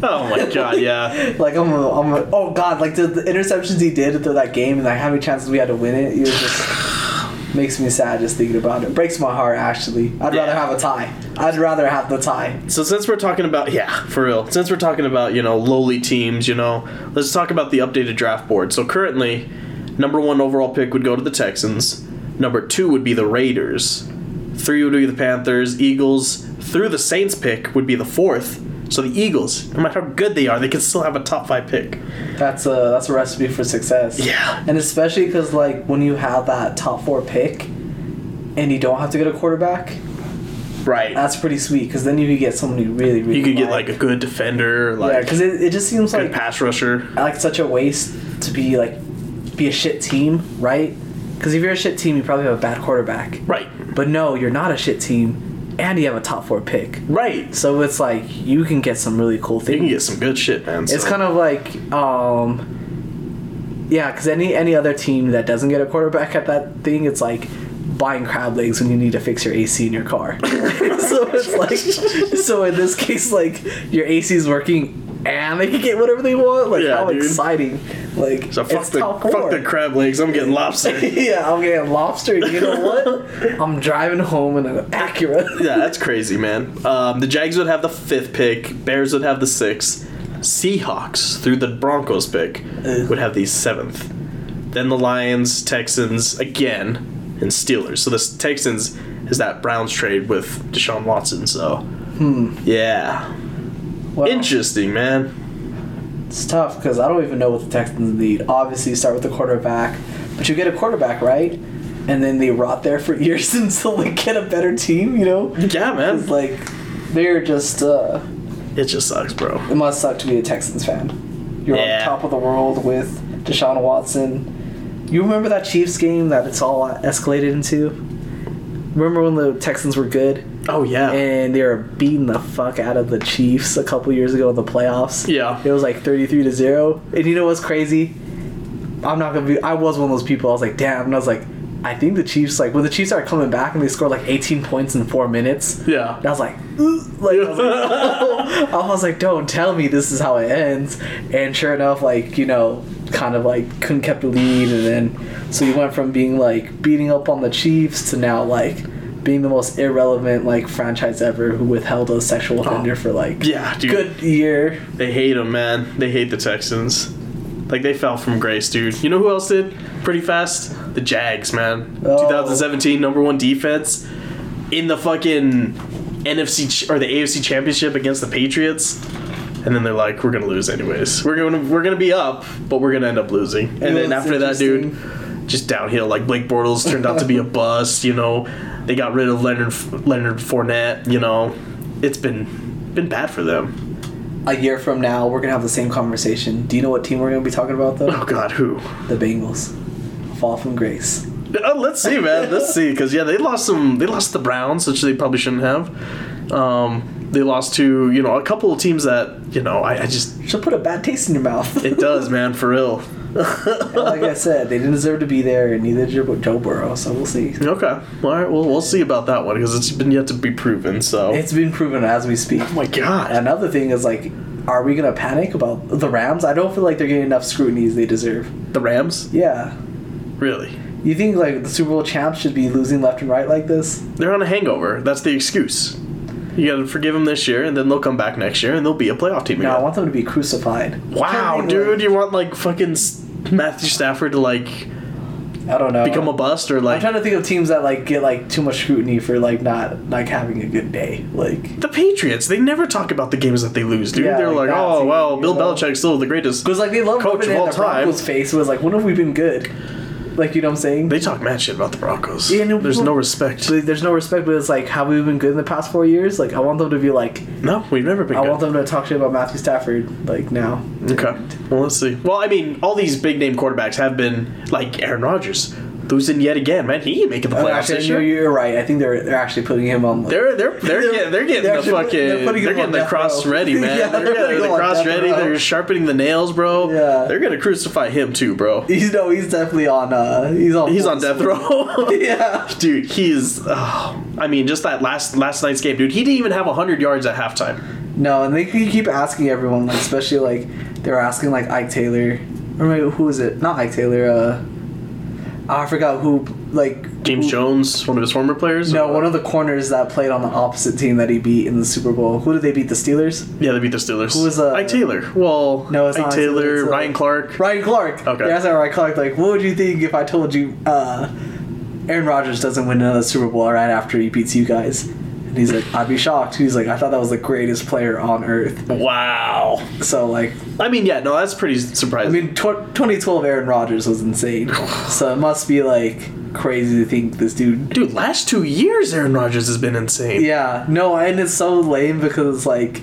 Oh my god, yeah. Like I'm, a, I'm a, oh god, like the, the interceptions he did through that game, and like how many chances we had to win it, it just makes me sad just thinking about it. Breaks my heart actually. I'd Yeah. rather have a tie. I'd rather have the tie. So since we're talking about yeah, for real. Since we're talking about, you know, lowly teams, you know, let's talk about the updated draft board. So currently, number 1 overall pick would go to the Texans. Number 2 would be the Raiders. 3 would be the Panthers, Eagles. Through the Saints pick would be the 4th. So the Eagles, no matter how good they are, they can still have a top 5 pick. That's a that's a recipe for success. Yeah. And especially because like when you have that top four pick, and you don't have to get a quarterback, Right. that's pretty sweet. Because then you could get someone you really really you could get like a good defender, like yeah. Because it, it just seems good like pass rusher. like such a waste to be like be a shit team, right? Because if you're a shit team, you probably have a bad quarterback. Right. But no, you're not a shit team, and you have a top four pick. Right. So it's like you can get some really cool things. You can get some good shit, man. It's kind of like um, Yeah, because any any other team that doesn't get a quarterback at that thing, it's like buying crab legs when you need to fix your AC in your car. so it's like, so in this case, like your AC is working and they can get whatever they want. Like Yeah, how dude. exciting! Like So fuck it's the fuck four. the crab legs. I'm getting lobster. yeah, I'm getting lobster. You know what? I'm driving home in an Acura. yeah, that's crazy, man. Um, the Jags would have the fifth pick. Bears would have the sixth. Seahawks through the Broncos pick Ugh. would have the seventh. Then the Lions, Texans again, and Steelers. So the Texans is that Browns trade with Deshaun Watson. So, yeah, Well, interesting, man. It's tough because I don't even know what the Texans need. Obviously, you start with the quarterback, but you get a quarterback right, and then they rot there for years until they get a better team. You know, Yeah, man. it's man. like they're just. uh It just sucks, bro. It must suck to be a Texans fan. You're Yeah. on top of the world with Deshaun Watson. You remember that Chiefs game that it's all escalated into? Remember when the Texans were good Oh yeah. and they were beating the fuck out of the Chiefs a couple years ago in the playoffs? Yeah. It was like 33 to 0. And you know what's crazy? I'm not gonna be. I was one of those people. I was like, damn. And I was like, I think the Chiefs, like, when the Chiefs started coming back and they scored like 18 points in four minutes. Yeah. And I was like, "Ugh," like, I was like, I was like, don't tell me this is how it ends. And sure enough, like, you know, kind of like couldn't kept the lead. And then, so you went from being like beating up on the Chiefs to now like being the most irrelevant like franchise ever who withheld a sexual oh. offender for like Oh. Yeah, dude. good year. They hate them, man. They hate the Texans. Like they fell from grace, dude. You know who else did pretty fast? The Jags, man. Oh. 2017 number one defense in the fucking NFC ch- or the AFC Championship against the Patriots. And then they're like, we're gonna lose anyways. We're gonna we're gonna be up, but we're gonna end up losing. And know then after that, dude? Just downhill. Like Blake Bortles turned out to be a bust. You know, they got rid of Leonard Leonard Fournette. You know, it's been been bad for them. A year from now, we're gonna have the same conversation. Do you know what team we're gonna be talking about though? Oh God, who? The Bengals. Fall from grace. Oh, let's see, man. Let's see, because yeah, they lost some. They lost the Browns, which they probably shouldn't have. Um, they lost to you know a couple of teams that you know I, I just Should put a bad taste in your mouth. it does, man, for real. Like I said, they didn't deserve to be there, and neither did Joe Burrow. So we'll see. Okay, all right. Well, we'll see about that one because it's been yet to be proven. So, It's been proven as we speak. oh my God, Another thing is like, are we gonna panic about the Rams? I don't feel like they're getting enough scrutiny as they deserve. the Rams, Yeah. really? You think like the Super Bowl champs should be losing left and right like this? They're on a hangover. That's the excuse. You gotta forgive them this year, and then they'll come back next year, and they'll be a playoff team No, I want them to be crucified. Wow, dude, like- you want like fucking S- Matthew Stafford to like I don't know. become a bust or like I'm like trying to think of teams that like get like too much scrutiny for like not like having a good day. Like The Patriots, they never talk about the games that they lose, dude. Yeah, They're like like, that oh, team, well, you Bill know? Belichick's still the greatest. because like they love Coach of all time. Broncos face was like, when have we been good? Like you know what I'm saying? They talk mad shit about the Broncos. Yeah, no, There's well- no respect. There's no respect, but it's like, have we been good in the past four years? Like, I want them to be like, No, we've never been I good. want them to talk shit about Matthew Stafford, like now. Okay. Well, let's see. Well, I mean, all these big name quarterbacks have been like Aaron Rodgers, losing yet again, man. He ain't making the playoffs actually, this year. you're right. I think they're they're actually putting him on. Like, They're they're they're They're- getting they're getting they're the fucking they're they're, getting the cross row. ready, man. Yeah, they're they're getting the cross ready. row. They're sharpening the nails, bro. Yeah. They're gonna crucify him too, bro. he's no, he's definitely on. uh He's on. He's on death row. yeah. dude he's. oh, i mean just that last last night's game dude he didn't even have 100 yards at halftime No, and they keep asking everyone, like especially like they were asking like Ike Taylor, or maybe who is it? Not Ike Taylor. uh I forgot who. Like james who, jones one of his former players No, one of the corners that played on the opposite team that he beat in the Super Bowl. Who did they beat? The Steelers. yeah they beat the steelers Who was, uh, ike taylor well No, it's ike not Ike taylor, it's, uh, ryan clark Ryan Clark. Okay. Yeah, I said Ryan Clark. Like, what would you think if I told you uh, Aaron Rodgers doesn't win another Super Bowl right after he beats you guys? And he's like, I'd be shocked. He's like, I thought that was the greatest player on earth. wow So like, i mean yeah no that's pretty surprising. I mean, tw- 2012 Aaron Rodgers was insane. so it must be like crazy to think this dude. dude last two years aaron Rodgers has been insane Yeah, no, and it's so lame because like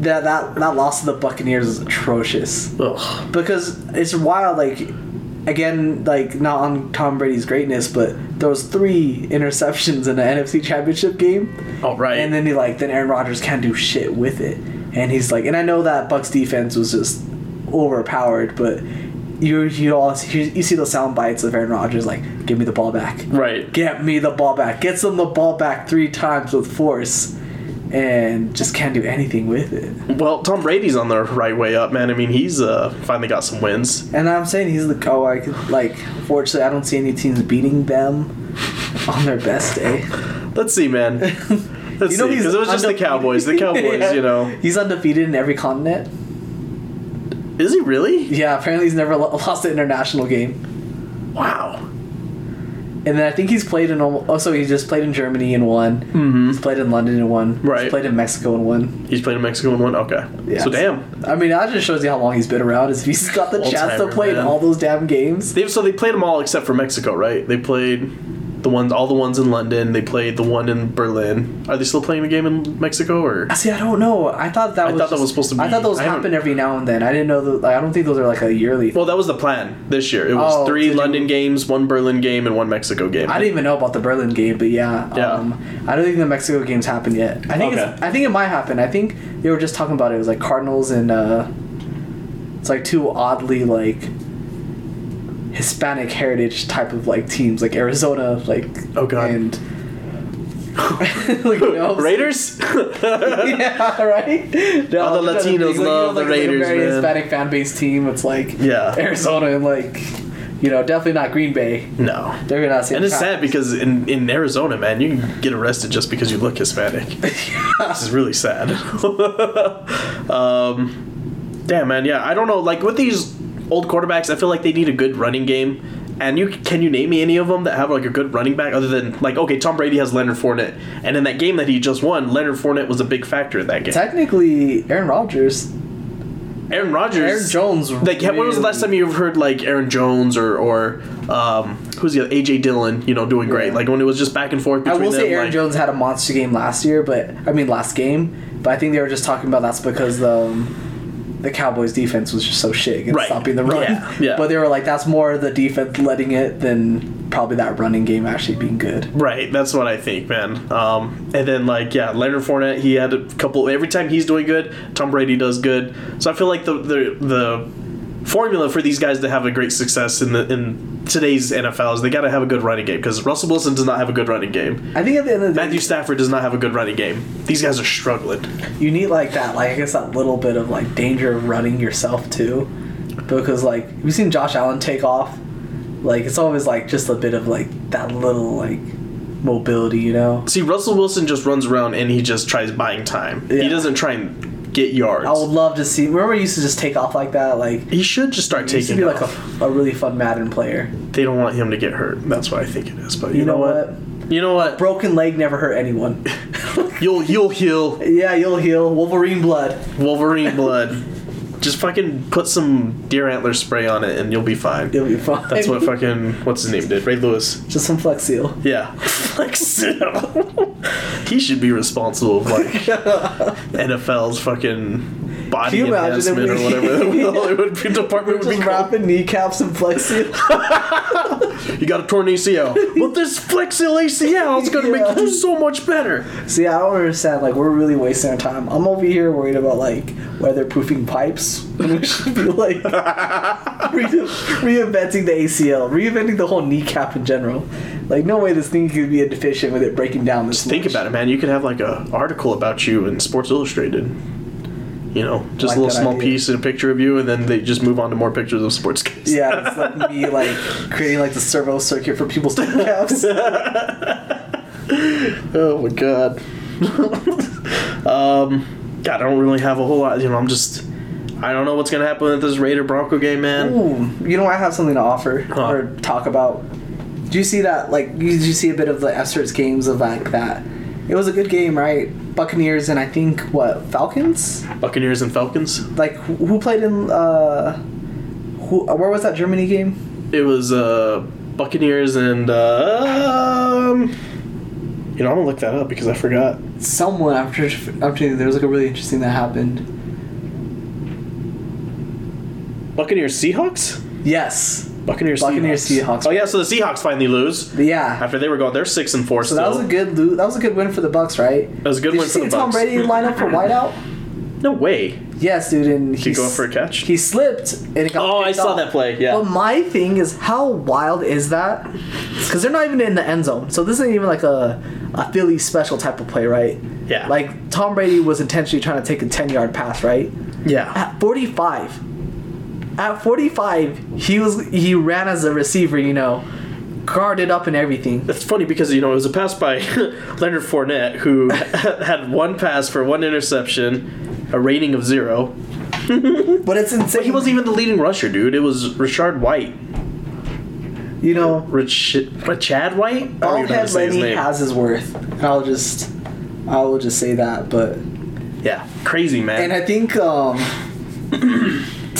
that that that loss to the Buccaneers is atrocious. Ugh. because it's wild like again like not on tom brady's greatness but there was three interceptions in the nfc championship game Oh right. and then he like then aaron Rodgers can't do shit with it and he's like and i know that bucks defense was just overpowered but you you all you, see those sound bites of Aaron Rodgers like, "Give me the ball back." Right. Get me the ball back. Gets them the ball back three times with force, and just can't do anything with it. Well, Tom Brady's on the right way up, man. I mean, he's uh, finally got some wins. And I'm saying he's the oh I could like. Fortunately, I don't see any teams beating them on their best day. Let's see, man. Let's You know see, because it was just the. Cowboys. The Cowboys, Yeah. you know. He's undefeated in every continent. Is he really? Yeah, apparently he's never lo- lost an international game. Wow. And then I think he's played in also he just played in Germany and won. Mm-hmm. He's played in London and won. Right. He's played in Mexico and won. He's played in Mexico and one. Okay. Yeah. So damn. I mean, that just shows you how long he's been around. Is he's got the chance to play in all those damn games. They so they played them all except for Mexico, right? They played the ones, all the ones in London. They played the one in Berlin. Are they still playing the game in Mexico or? See, I don't know. I thought that I was thought that just- was supposed to be- I thought those I haven't- happen every now and then. I didn't know that. Like, I don't think those are like a yearly. Well, that was the plan this year. It was Oh, three do- London games, one Berlin game, and one Mexico game. I didn't even know about the Berlin game, but yeah, Yeah. Um, I don't think the Mexico games happened yet. I think Okay. it's, I think it might happen. I think they were just talking about it. It was like Cardinals and uh, it's like two oddly like Hispanic heritage type of like teams, like Arizona, like Oh, God. and like, you know, Raiders. yeah, right. No, All the I'm trying to Latinos think, like, love the like, Raiders, a very man. Hispanic fan base team. It's like Yeah. Arizona and like you know definitely not Green Bay. no. They're gonna say And it's sad because in, in Arizona, man, you can get arrested just because you look Hispanic. This is really sad. um, damn, man. Yeah, I don't know. Like with these old quarterbacks, I feel like they need a good running game. And you can you name me any of them that have like a good running back other than like okay, Tom Brady has Leonard Fournette, and in that game that he just won, Leonard Fournette was a big factor in that game. Technically, Aaron Rodgers, Aaron Rodgers, Aaron Jones. Like, when was the last time you heard like Aaron Jones or or um, who's the other, AJ Dillon? You know, doing great. Yeah. Like when it was just back and forth I will say. Aaron like, Jones had a monster game last year, but I mean last game. But I think they were just talking about that's because the um, the Cowboys defense was just so shit against Right. stopping the run. Yeah, yeah. But they were like that's more the defense letting it than probably that running game actually being good. Right, that's what I think, man. Um, and then like yeah, Leonard Fournette, he had a couple. Every time he's doing good, Tom Brady does good. So I feel like the the the formula for these guys to have a great success in the in today's NFL is they got to have a good running game because Russell Wilson does not have a good running game. I think at the end of the day, Matthew Stafford does not have a good running game. These guys are struggling. you need like that, like I guess that little bit of like danger of running yourself too, because like we've seen Josh Allen take off, like it's always like just a bit of like that little like mobility, you know. See, Russell Wilson just runs around and he just tries buying time. He doesn't try and get yards. I would love to see. Remember, he used to just take off like that, like. he should just start taking He used to taking be like a, a really fun Madden player. They don't want him to get hurt. That's what I think it is. But you, You know what? You know what? Broken leg never hurt anyone. You'll you'll heal yeah, you'll heal. Wolverine blood. Wolverine blood. Just fucking put some deer antler spray on it and you'll be fine. You'll be fine. That's what fucking what's his name did. Ray Lewis. Just some Flex Seal. Yeah. Flex Seal. he should be responsible of like NFL's fucking body Can you imagine enhancement or whatever the hell it would be department would be Just called. wrapping kneecaps and Flex Seal. You got a torn ACL. but this Flex Seal ACL is gonna make you do so much better. See, I don't understand. Like, we're really wasting our time. I'm over here worried about like weatherproofing pipes. We should be like re- reinventing the ACL, reinventing the whole kneecap in general. Like, no way this thing could be deficient with it breaking down this. Think much. about it, man. You could have like a article about you in Sports Illustrated. You know, just like a little small idea. piece and a picture of you, and then they just move on to more pictures of sports games. Yeah, it's like me like creating like the servo circuit for people's kneecaps. Oh my god. um, God, I don't really have a whole lot. You know, I'm just. I don't know what's gonna happen with this Raider Bronco game, man. Ooh, you know, I have something to offer Huh. or talk about. Do you see that? Like, did you see a bit of the Efforts games of like that? It was a good game, right? Buccaneers and I think what Falcons? Buccaneers and Falcons. Like, who, played in? uh who, Where was that Germany game? It was uh, Buccaneers and uh, um, you know I'm gonna look that up because I forgot. Someone after after there was like a really interesting that happened. Buccaneers Seahawks. Yes, Buccaneers Buccaneers, Seahawks. Seahawks. Oh yeah, so the Seahawks finally lose yeah. after they were going. They're six and four. So that was a good lo- that was a good win for the Bucks, right? That was a good Did win you for see the Tom Bucks. Brady line up for wideout? No way. Yes, dude, and He he go s- for a catch? He slipped and it got. Oh, I saw off. that play. Yeah. But my thing is, how wild is that? Because they're not even in the end zone, so this isn't even like a a Philly special type of play, right? Yeah. Like Tom Brady was intentionally trying to take a ten yard pass, right? yeah. At forty five. At forty five, he was he ran as a receiver, you know, guarded up and everything. That's funny because you know it was a pass by Leonard Fournette who had one pass for one interception, a rating of zero. But it's insane. But he wasn't even the leading rusher, dude. It was Richard White. you know, Rich, Chad White? I don't even know how to Baldhead say his Lenny has his worth. And I'll just, I will just say that. But yeah, crazy man. and I think um,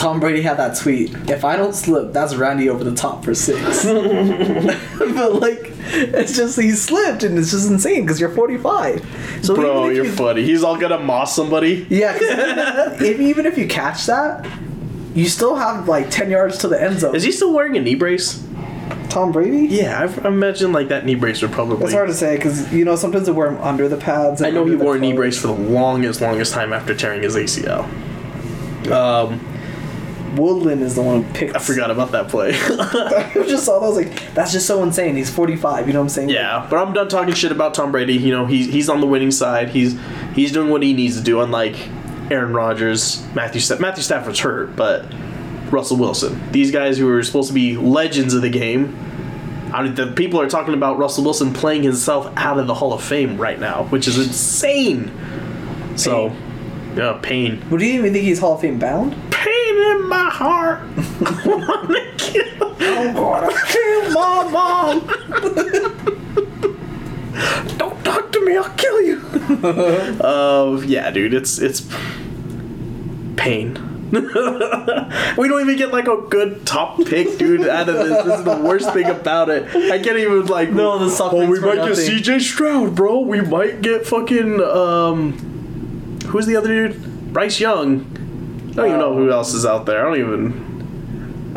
Tom Brady had that tweet. If I don't slip, that's Randy over the top for six. but like, it's just he slipped, and it's just insane because you're 45. So Bro, you're you, funny. He's all gonna moss somebody. Yeah, 'cause if, even if you catch that, you still have like 10 yards to the end zone. Is he still wearing a knee brace? Tom Brady? Yeah, I, I imagine like that knee brace would probably. It's hard to say because you know sometimes they wear them under the pads. and I know he wore a knee brace for the longest, longest time after tearing his ACL. Um, Woodland is the one who picked. I forgot about that play. I just saw that. I was like, that's just so insane. He's 45. You know what I'm saying? yeah, but I'm done talking shit about Tom Brady. You know, he's he's on the winning side. He's he's doing what he needs to do. Unlike Aaron Rodgers, Matthew Matthew Stafford's hurt, but Russell Wilson. These guys who are supposed to be legends of the game. I mean, the people are talking about Russell Wilson playing himself out of the Hall of Fame right now, which is insane. So, yeah, pain. But do you even think he's Hall of Fame bound? Pain in my heart. Wanna kill- I'm gonna kill my mom. Don't talk to me, I'll kill you. Oh yeah, dude, it's it's pain. we don't even get like a good top pick, dude, out of this. This is the worst thing about it. I can't even like. No, the suffix Oh, we for might get. C.J. Stroud, bro. We might get fucking um. Who's the other dude? Bryce Young. I don't even know who else is out there. I don't even.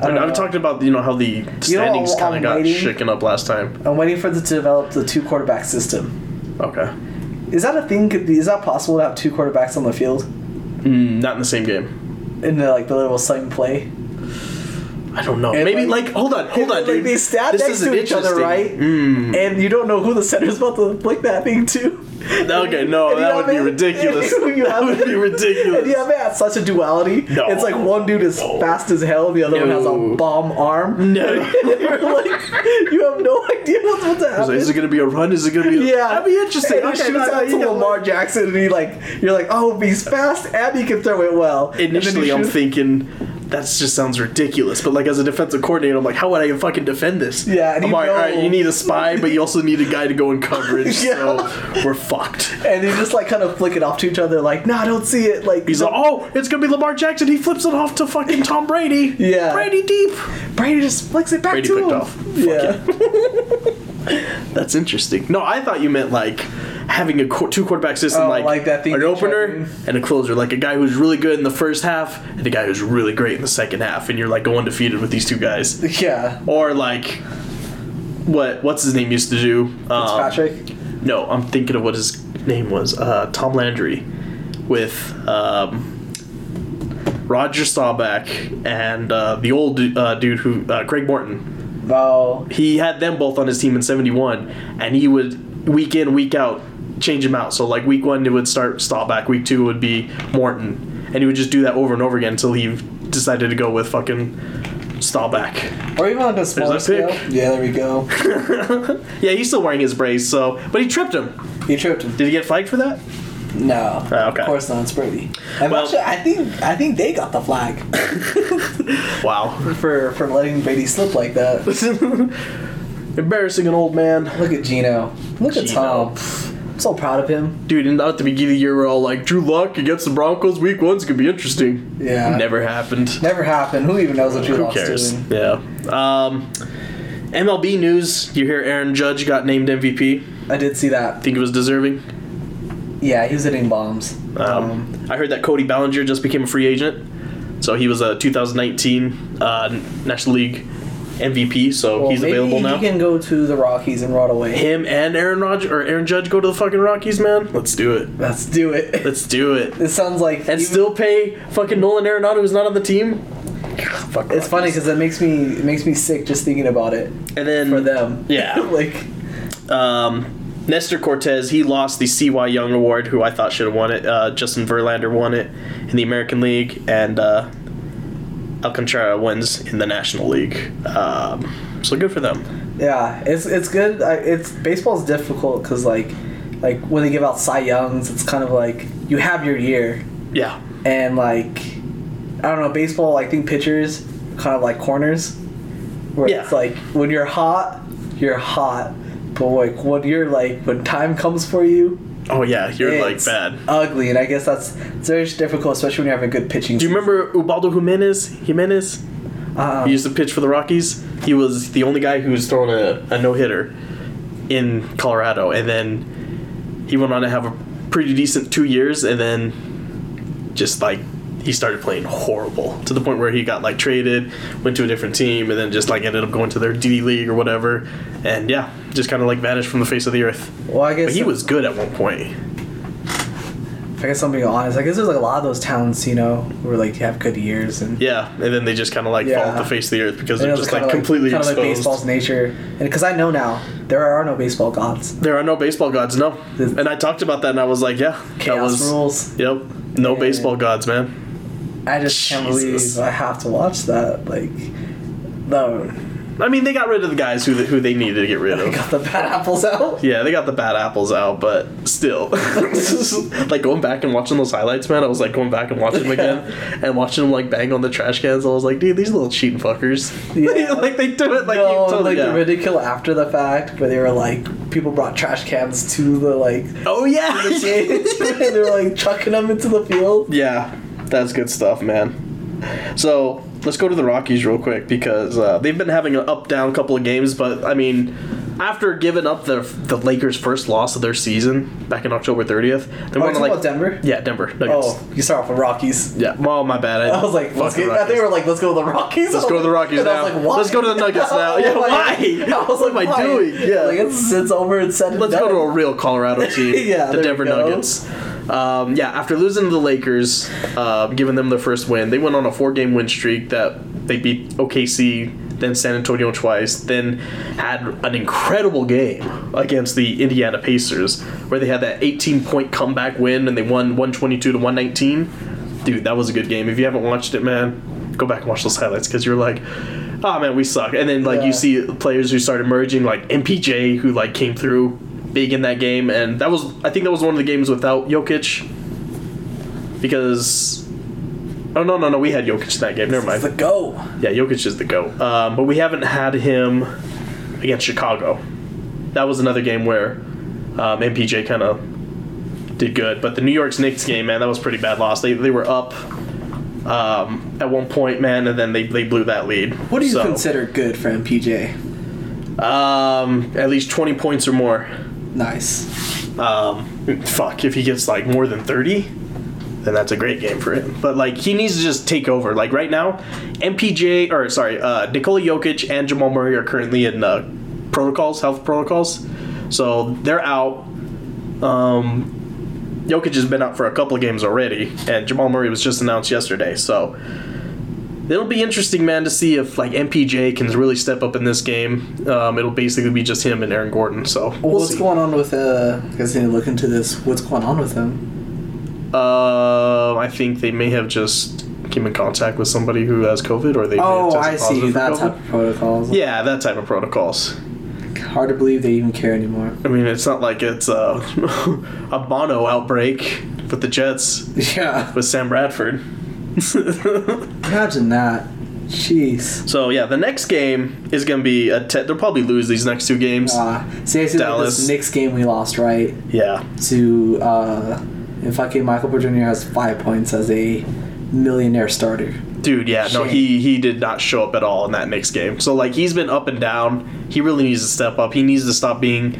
I know. talking about you know how the standings I'm kind of got waiting- shaken up last time. I'm waiting for them to develop the two quarterback system. Okay, Is that a thing? Is that possible to have two quarterbacks on the field mm, not in the same game. in the like the little same play? I don't know. And, Maybe like- like, hold on, hold on, like dude. they stand This next to each other, right? Mm. And you don't know who the center's about to flick that thing to. Okay, no, that would be it- ridiculous. That would be ridiculous. And you have it at such a duality. No. It's like one dude is fast as hell, the other one has a bomb arm. No. Like, you have no idea what's about to happen. like, is it gonna be a run? Is it gonna be? A... yeah, that'd be interesting. And Okay, shoots out to Lamar Jackson, and he like, you're like, oh, he's fast and he can throw it well. And then he Initially, I'm thinking that just sounds ridiculous. But like as a defensive coordinator, I'm like, how would I fucking defend this? Yeah, and I'm you like, all right, you need a spy, but you also need a guy to go in coverage. Yeah. So we're fucked. and they just like kind of flick it off to each other, like, nah, I don't see it. Like, He's like, oh, it's gonna be Lamar Jackson. He flips it off to fucking Tom Brady. Yeah. Brady deep. Brady just flicks it back Brady to picked him. off. Fuck yeah. That's interesting. No, I thought you meant like having a qu- two quarterback system, Oh, like, like that thing an opener and a closer, like a guy who's really good in the first half and a guy who's really great in the second half, and you're like going undefeated with these two guys, Yeah. or like what what's his name used to do? Um, Patrick. No, I'm thinking of what his name was. Uh, Tom Landry with um, Roger Staubach and uh, the old uh, dude who uh, Craig Morton Oh. he had them both on his team in 71 and he would week in week out change him out so like week one it would start Staubach week two would be Morton and he would just do that over and over again until he decided to go with fucking Staubach Or even on a smaller scale. pick. Yeah, there we go. yeah he's still wearing his brace so but he tripped him He tripped him. did he get flagged for that No. Ah, okay. Of course not. It's Brady. And Well- actually, I think I think they got the flag wow for for letting Brady slip like that. embarrassing an old man Look at Geno. Look at Tom. I'm so proud of him. dude and at the beginning of the year we're all like Drew Lock against the Broncos week one's gonna be interesting Yeah. never happened Never happened. Who even knows what Drew Who Lock's cares? doing? Yeah. Um, MLB news. You hear Aaron Judge got named MVP. I did see that. Think it was deserving. Yeah, he was hitting bombs. Um, I heard that Cody Bellinger just became a free agent, so he was a 2019 uh, National League MVP, so Well, he's available now. He can go to the Rockies and rot away. Him and Aaron Rodgers or Aaron Judge go to the fucking Rockies, man. Let's do it. Let's do it. Let's do it. It sounds like And even- still pay fucking Nolan Arenado who's not on the team. Fuck It's funny because it makes me it makes me sick just thinking about it and then for them. Yeah. like Um, Nestor Cortes, he lost the CY Young Award, who I thought should have won it. Uh, Justin Verlander won it in the American League, and uh, Alcantara wins in the National League. Um, so good for them. yeah, it's it's good. It's baseball's difficult because like like when they give out Cy Youngs, it's kind of like you have your year Yeah. and like I don't know baseball. I think pitchers kind of like corners where Yeah. it's like when you're hot, you're hot. But like when you're like when time comes for you, Oh yeah, you're like bad. ugly, and I guess that's it's very difficult, especially when you're having good pitching. Do you remember Ubaldo Jimenez? Jimenez? Um, He used to pitch for the Rockies. He was the only guy who was throwing a, a no hitter in Colorado, and then he went on to have a pretty decent two years, and then just like he started playing horrible to the point where he got like traded, went to a different team, and then just like ended up going to their D League or whatever, and yeah, just kind of like vanished from the face of the earth. well, I guess But he was good at one point. I guess I'm being honest. I guess there's like a lot of those talents, you know, where like you have good years and Yeah, and then they just kind of like fall Yeah. off the face of the earth because and they're just like completely kind of like baseball's nature. And because I know now there are no baseball gods. There are no baseball gods, no. And I talked about that, and I was like, yeah, that was rules. Yep, no Yeah. baseball gods, man. I just can't Jesus. believe I have to watch that. Like, no, I mean, they got rid of the guys who who they needed to get rid of. got the bad apples out. Yeah, they got the bad apples out, but still, like going back and watching those highlights, man. I was like going back and watching them again, and watching them like bang on the trash cans. I was like, dude, these little cheating fuckers. Yeah. like they do it like no, you totally like yeah. the ridicule after the fact, where they were like, people brought trash cans to the like Oh yeah, the and they were like chucking them into the field. Yeah, that's good stuff, man. So let's go to the Rockies real quick because uh, they've been having an up down couple of games, but I mean, after giving up the the Lakers' first loss of their season back in October 30th, they Oh, went like about Denver? yeah, Denver Nuggets. Oh, you start off with Rockies. Yeah, well, my bad. I was like, let's get, I think we were like, let's go to the Rockies. Let's go to the Rockies and now. I was like, why? Let's go to the Nuggets now. Yeah, Like, why? I was What like, am I doing? Yeah. like it's, it's over and said. Let's go to a real Colorado team. Yeah, the Denver. Nuggets. Um, yeah, after losing to the Lakers, uh, giving them their first win, they went on a four-game win streak that they beat OKC, then San Antonio twice, then had an incredible game against the Indiana Pacers, where they had that 18-point comeback win and they won 122 to 119. Dude, that was a good game. If you haven't watched it, man, go back and watch those highlights because you're like, oh man, we suck. And then like Yeah. you see players who start emerging, like MPJ, who like came through big in that game, and that was I think that was one of the games without Jokic because. Oh no no no! We had Jokic in that game. Never mind. the go. Yeah, Jokic is the go. Um, but we haven't had him against Chicago. That was another game where um, MPJ kind of did good. But the New York's Knicks game, man, that was pretty bad loss. They they were up um, at one point, man, and then they, they blew that lead. What do you So, consider good for MPJ? Um, at least twenty points or more. Nice. Um, fuck, if he gets like more than 30, then that's a great game for him. But like, he needs to just take over. Like, right now, MPJ, or sorry, uh, Nikola Jokic and Jamal Murray are currently in uh, protocols, health protocols. So they're out. Um, Jokic has been out for a couple of games already, and Jamal Murray was just announced yesterday. So it'll be interesting, man, to see if like MPJ can really step up in this game. Um, it'll basically be just him and Aaron Gordon. So Well, what's see. going on with uh? I guess I need to look into this. What's going on with him? Uh, I think they may have just came in contact with somebody who has COVID, or they. may have Oh, I see that type of protocols. Yeah, that type of protocols. Hard to believe they even care anymore. I mean, it's not like it's uh, a mono outbreak with the Jets Yeah. with Sam Bradford. Imagine that. Jeez. so yeah, the next game is gonna be a. Te- they'll probably lose these next two games. Uh, see, I see like Dallas. this Knicks game we lost, right? yeah, To uh, and fucking Michael Porter Jr. has five points as a millionaire starter. dude. Yeah, no, he he did not show up at all in that next game. So like, he's been up and down. He really needs to step up. He needs to stop being.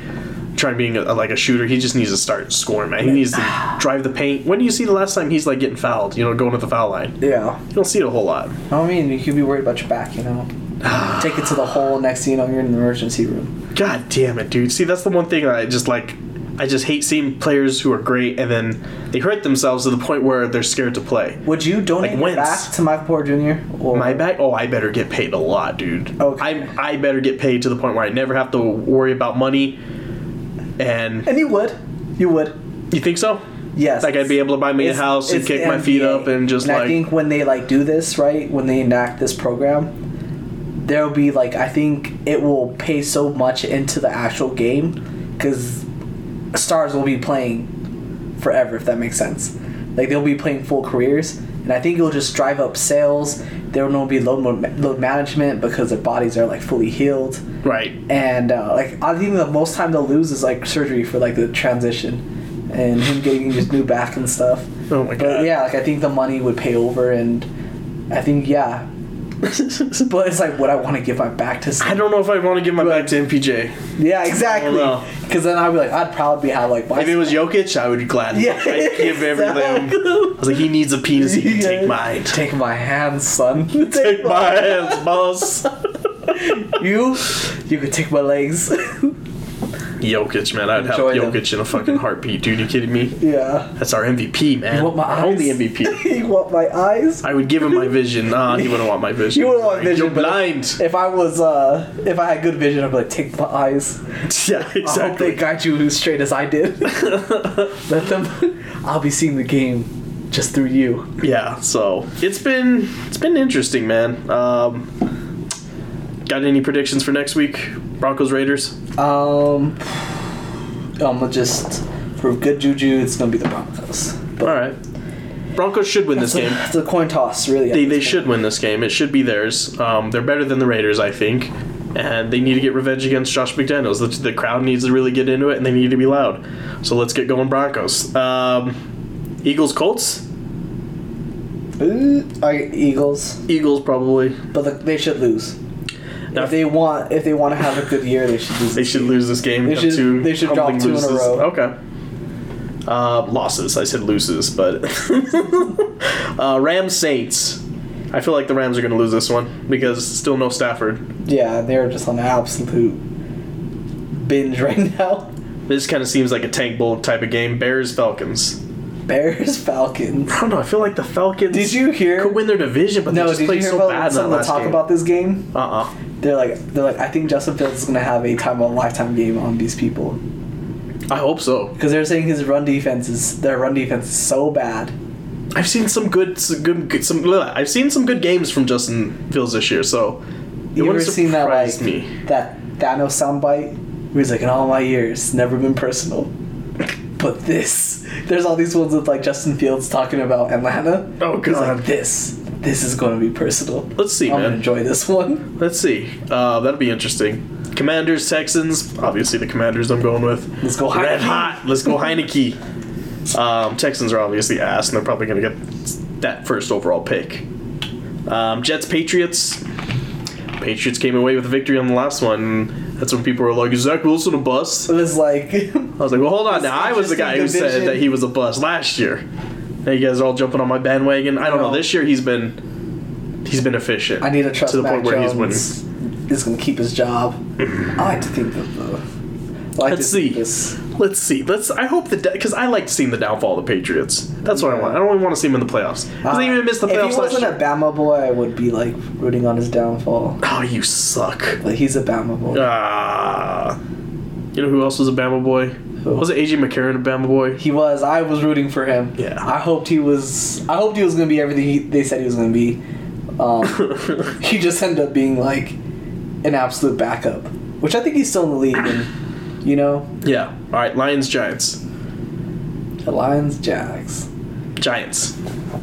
Trying being a, like a shooter, he just needs to start scoring, man. He needs to drive the paint. When do you see the last time he's like getting fouled? You know, going to the foul line. Yeah. You don't see it a whole lot. I mean, you could be worried about your back, you know. take it to the hole. Next thing you know, you're in the emergency room. God damn it, dude. See, that's the one thing that I just like. I just hate seeing players who are great and then they hurt themselves to the point where they're scared to play. Would you donate Like back to Michael Porter Jr. Or My back? Oh, I better get paid a lot, dude. Okay. I I better get paid to the point where I never have to worry about money. And And you would, you would. you think so? Yes. Like I'd be able to buy me a house and kick my feet up and just I like I think when they like do this right, when they enact this program, there'll be like I think it will pay so much into the actual game because stars will be playing forever if that makes sense. Like they'll be playing full careers, and I think it'll just drive up sales. There will not be load load management because their bodies are like fully healed, right. and uh, like I think the most time they'll lose is like surgery for like the transition, and him getting his new back and stuff. Oh my god. But yeah, like I think the money would pay over, and I think yeah. But it's like, would I want to give my back to? I don't know if I want to give my back to MPJ. yeah, exactly. Because then I'd be like, I'd probably have like. My If it was Jokic, I would gladly Yeah, I'd give everything. exactly. I was like, he needs a penis, he can Yeah. take mine. Take my hands, son. Take my hands, boss. You, you could take my legs. Jokic, man, I'd have Enjoy them. Jokic in a fucking heartbeat, dude. You kidding me? yeah. That's our MVP, man. You want my eyes? Only MVP. you want my eyes? I would give him my vision. Nah, he wouldn't want my vision. You wouldn't want Like, vision, You're blind. If I was, uh, if I had good vision, I'd be like, take my eyes. yeah, I hope they exactly. guide you as straight as I did. Let them. I'll be seeing the game just through you. Yeah, so it's been it's been interesting, man. Um, got any predictions for next week? Broncos Raiders. Um, I'm gonna just for good juju, it's gonna be the Broncos. All right. Broncos should win this a- game. It's a coin toss, really. They, they should win this game. It should be theirs. Um, they're better than the Raiders, I think. And they need to get revenge against Josh McDaniels. The, the crowd needs to really get into it, and they need to be loud. So let's get going, Broncos. Um, Eagles, Colts. Ooh, I, Eagles, Eagles probably. but the, they should lose. If they want, if they want to have a good year, they should lose. They should lose this game. They should- two they should drop two in a row. Okay. Uh, losses. I said loses, but uh, Rams Saints. I feel like the Rams are going to lose this one because still no Stafford. Yeah, they're just on an absolute binge right now. This kind of seems like a tank bowl type of game. Bears Falcons. Bears, Falcons. I don't know. I feel like the Falcons. Did you hear? could win their division, but no, they just played so bad in that last talk game. about this game? uh uh They're like, they're like, I think Justin Fields is gonna have a time of a lifetime game on these people I hope so. because they're saying his run defense is their run defense is so bad. I've seen some good, some good, good some. I've seen some good games from Justin Fields this year, so it You ever seen that like me. that Thanos soundbite where he's like, in all my years, never been personal. But this, there's all these ones with like Justin Fields talking about Atlanta. Oh, God. like, this, this is going to be personal. Let's see, I'm gonna man. enjoy this one. Let's see. Uh, that'll be interesting. Commanders, Texans. Obviously, the Commanders. I'm going with. Let's go Red hot. Let's go Heinicke. Um, Texans are obviously ass, and they're probably going to get that first overall pick. Um, Jets, Patriots. Patriots came away with a victory on the last one. That's when people were like, "Is Zach Wilson a bust?" It was like, I was like, "Well, hold on. Now, I was the guy who interesting said that he was a bust last year. Now you guys are all jumping on my bandwagon. I don't know. This year he's been he's been efficient. I need to trust to the Mac point where he's winning. Jones is going to keep his job. I like to think that the. I like Let's see. This, Let's see. Let's. I hope the because I like seeing the downfall of the Patriots. That's what I want. I don't even want to see him in the playoffs because they even missed the Uh, if playoffs he wasn't a Bama boy, I would be like rooting on his downfall. oh, you suck. But he's a Bama boy. Ah. You know who else was a Bama boy? Who? Was it AJ McCarron a Bama boy? He was. I was rooting for him. Yeah. I hoped he was. I hoped he was going to be everything he, they said he was going to be. Um, he just ended up being like an absolute backup, which I think he's still in the league. And you know, Yeah. All right. Lions, Giants, the Lions, Jags. Giants.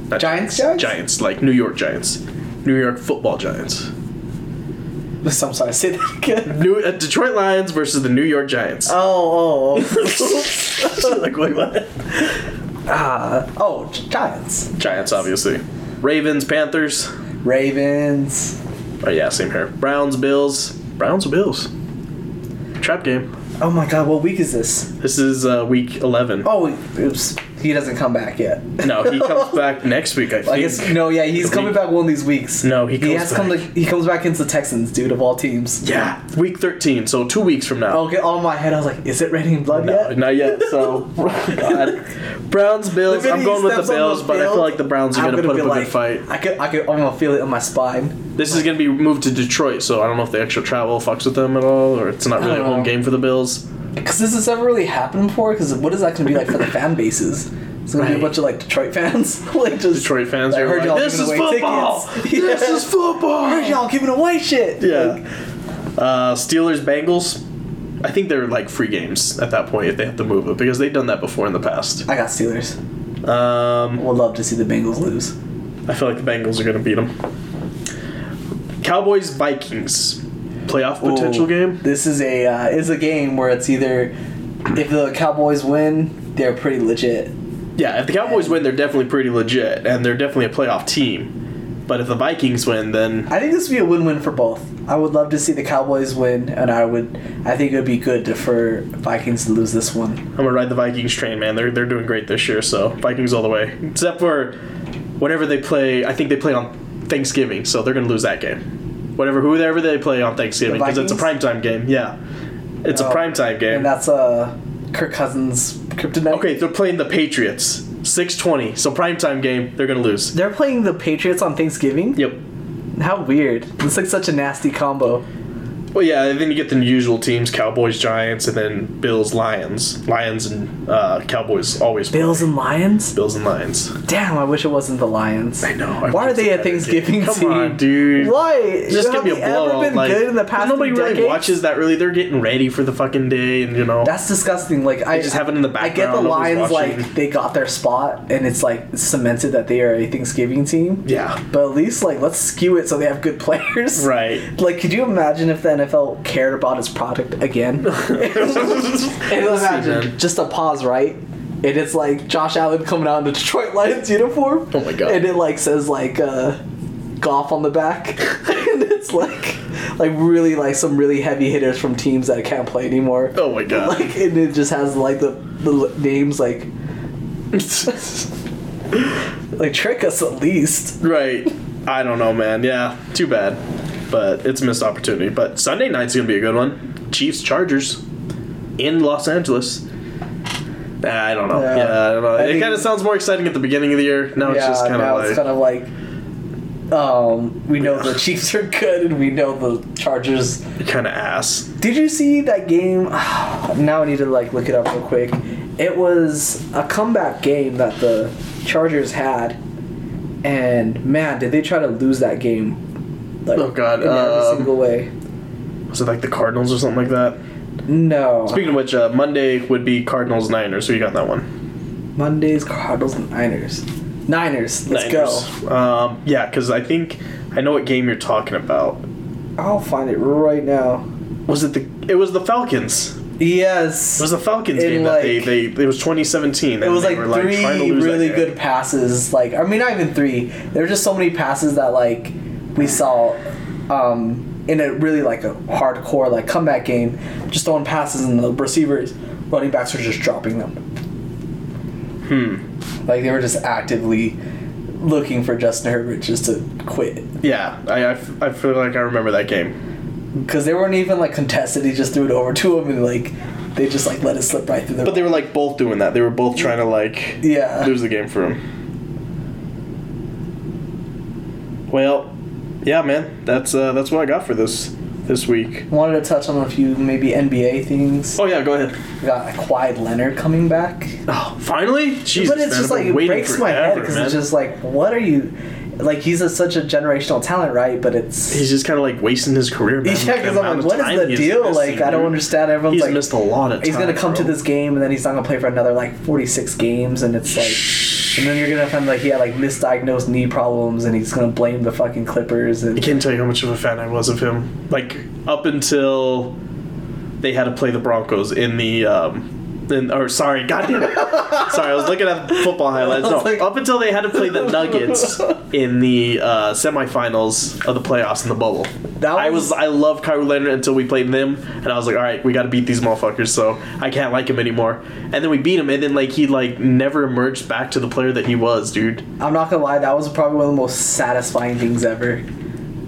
Not Giants, Jags? Giants, like New York Giants, New York Football Giants. I'm sorry. Say that again. New uh, Detroit Lions versus the New York Giants. Oh, oh, like wait, what? oh. uh, oh, Giants, Giants, obviously. Ravens, Panthers. Ravens. Oh yeah, same here. Browns, Bills. Browns, Bills. Trap game. Oh my God, what week is this? This is uh, week eleven. Oh, oops. He doesn't come back yet. No, he comes back next week. I think. I guess no, yeah, he's The coming week- back one of these weeks. No, he comes he has to come. To, back. he comes back against the Texans, dude, of all teams. Yeah, week 13. So two weeks from now. Okay, on my head, I was like, is it Ready in Blood No, yet? not yet. So, God. Browns, Bills. I'm going with the Bills, but I feel like the Browns are going to put up a like, good fight. I could, I could, I'm gonna feel it in my spine. This is going to be moved to Detroit, so I don't know if the extra travel fucks with them at all, or it's not really a home know. game for the Bills. Because this has never really happened before. Because what is that going to be like for the fan bases? It's going to be a bunch of like Detroit fans, like just Detroit fans I are heard like, y'all "This giving is away football. tickets." This is football." I heard y'all giving away shit. Yeah. Like, Uh, Steelers, Bengals. I think they're like free games at that point if they have to move it because they've done that before in the past. I got Steelers. Um, Would love to see the Bengals lose. I feel like the Bengals are going to beat them. Cowboys, Vikings. Playoff potential Ooh, game? This is a uh, is a game where it's either if the Cowboys win, they're pretty legit. Yeah, if the Cowboys win, they're definitely pretty legit, and they're definitely a playoff team. But if the Vikings win, then I think this would be a win-win for both. I would love to see the Cowboys win, and I would. I think it would be good to, for Vikings to lose this one. I'm gonna ride the Vikings train, man. They're they're doing great this year, so Vikings all the way. Except for whenever they play. I think they play on Thanksgiving, so they're gonna lose that game. Whatever whoever they play on Thanksgiving, because it's a primetime game. Yeah, it's a Oh, primetime game. And that's uh, Kirk Cousins' kryptonite. Okay, they're playing the Patriots. 620. So primetime game, they're gonna lose. They're playing the Patriots on Thanksgiving. Yep. How weird! It's like such a nasty combo. Well, yeah, and then you get the usual teams: Cowboys, Giants, and then Bills, Lions. Lions and uh, Cowboys always play. Bills and Lions. Bills and Lions. Damn, I wish it wasn't the Lions. I know. I Why are they a Thanksgiving. Come team? on, dude. Why? Just give me a blowout. been like, good in the past nobody really decades? watches that. Really, they're getting ready for the fucking day, and you know. That's disgusting. Like I just have it in the background. I get the Lions like they got their spot and it's like cemented that they are a Thanksgiving team. yeah. But at least like let's skew it so they have good players. Right. Like, could you imagine if the NFL cared about its product again? and imagine just a pause, right? And it's like Josh Allen coming out in the Detroit Lions uniform. Oh my God. And it like says like uh, golf on the back, and it's like like really like some really heavy hitters from teams that can't play anymore. Oh my god. Like and it just has like the the names like like trick us at least. right. I don't know, man. Yeah. Too bad. But it's a missed opportunity. But Sunday night's gonna be a good one. Chiefs Chargers in Los Angeles. I don't know. Yeah. Yeah, I don't know. I it kind of sounds more exciting at the beginning of the year. Now it's just kind now of it's like kind of like um, we know the Chiefs are good and we know the Chargers. kind of ass. Did you see that game? now I need to like look it up real quick. It was a comeback game that the Chargers had, and man, did they try to lose that game? Like, Oh, God, in every um, single way. Was it like the Cardinals or something like that? No, Speaking of which, uh, Monday would be Cardinals Niners. Who you got that one? Mondays Cardinals and Niners. Niners, let's Niners. go. Um, yeah, because I think I know what game you're talking about. I'll find it right now. Was it the? It was the Falcons. Yes, It was the Falcons In, game that they, they. It was 2017. It was they like were, three trying to lose really good passes. Like I mean, not even three. There were just so many passes that like we saw um, in a really like a hardcore like comeback game. Just throwing passes and the receivers, running backs were just dropping them. Hmm. Like they were just actively looking for Justin Herbert just to quit Yeah, I, I, f- I feel like I remember that game. because they weren't even like contested. He just threw it over to him and like they just like let it slip right through. Their But they were like both doing that. They were both trying to like yeah. lose the game for him. Well, yeah, man. That's uh, that's what I got for this this week. Wanted to touch on a few maybe NBA things. Oh yeah, go ahead. We got Kawhi Leonard coming back. Oh, finally, Jesus, but it's man, just like it breaks my head because it's just like, what are you? Like he's a, such a generational talent, right? But it's He's just kind of like wasting his career. Man, yeah, because I'm like, what time is the deal? missed, Like, I don't understand. Everyone's He's like, missed a lot of. he's gonna time, come to this game and then he's not gonna play for another like 46 games, and it's like, and then you're gonna find like he had like misdiagnosed knee problems, and he's gonna blame the fucking Clippers, And I can't tell you how much of a fan I was of him. Like up until they had to play the Broncos in the um, Then, or sorry, goddamn it. sorry, I was looking at football highlights. No, like- up until they had to play the Nuggets in the uh, semifinals of the playoffs in the bubble. That I was- was I love Kawhi Leonard until we played them, and I was like, all right, we got to beat these motherfuckers. So I can't like him anymore. And then we beat him, and then like he like never emerged back to the player that he was, dude. I'm not gonna lie, that was probably one of the most satisfying things ever.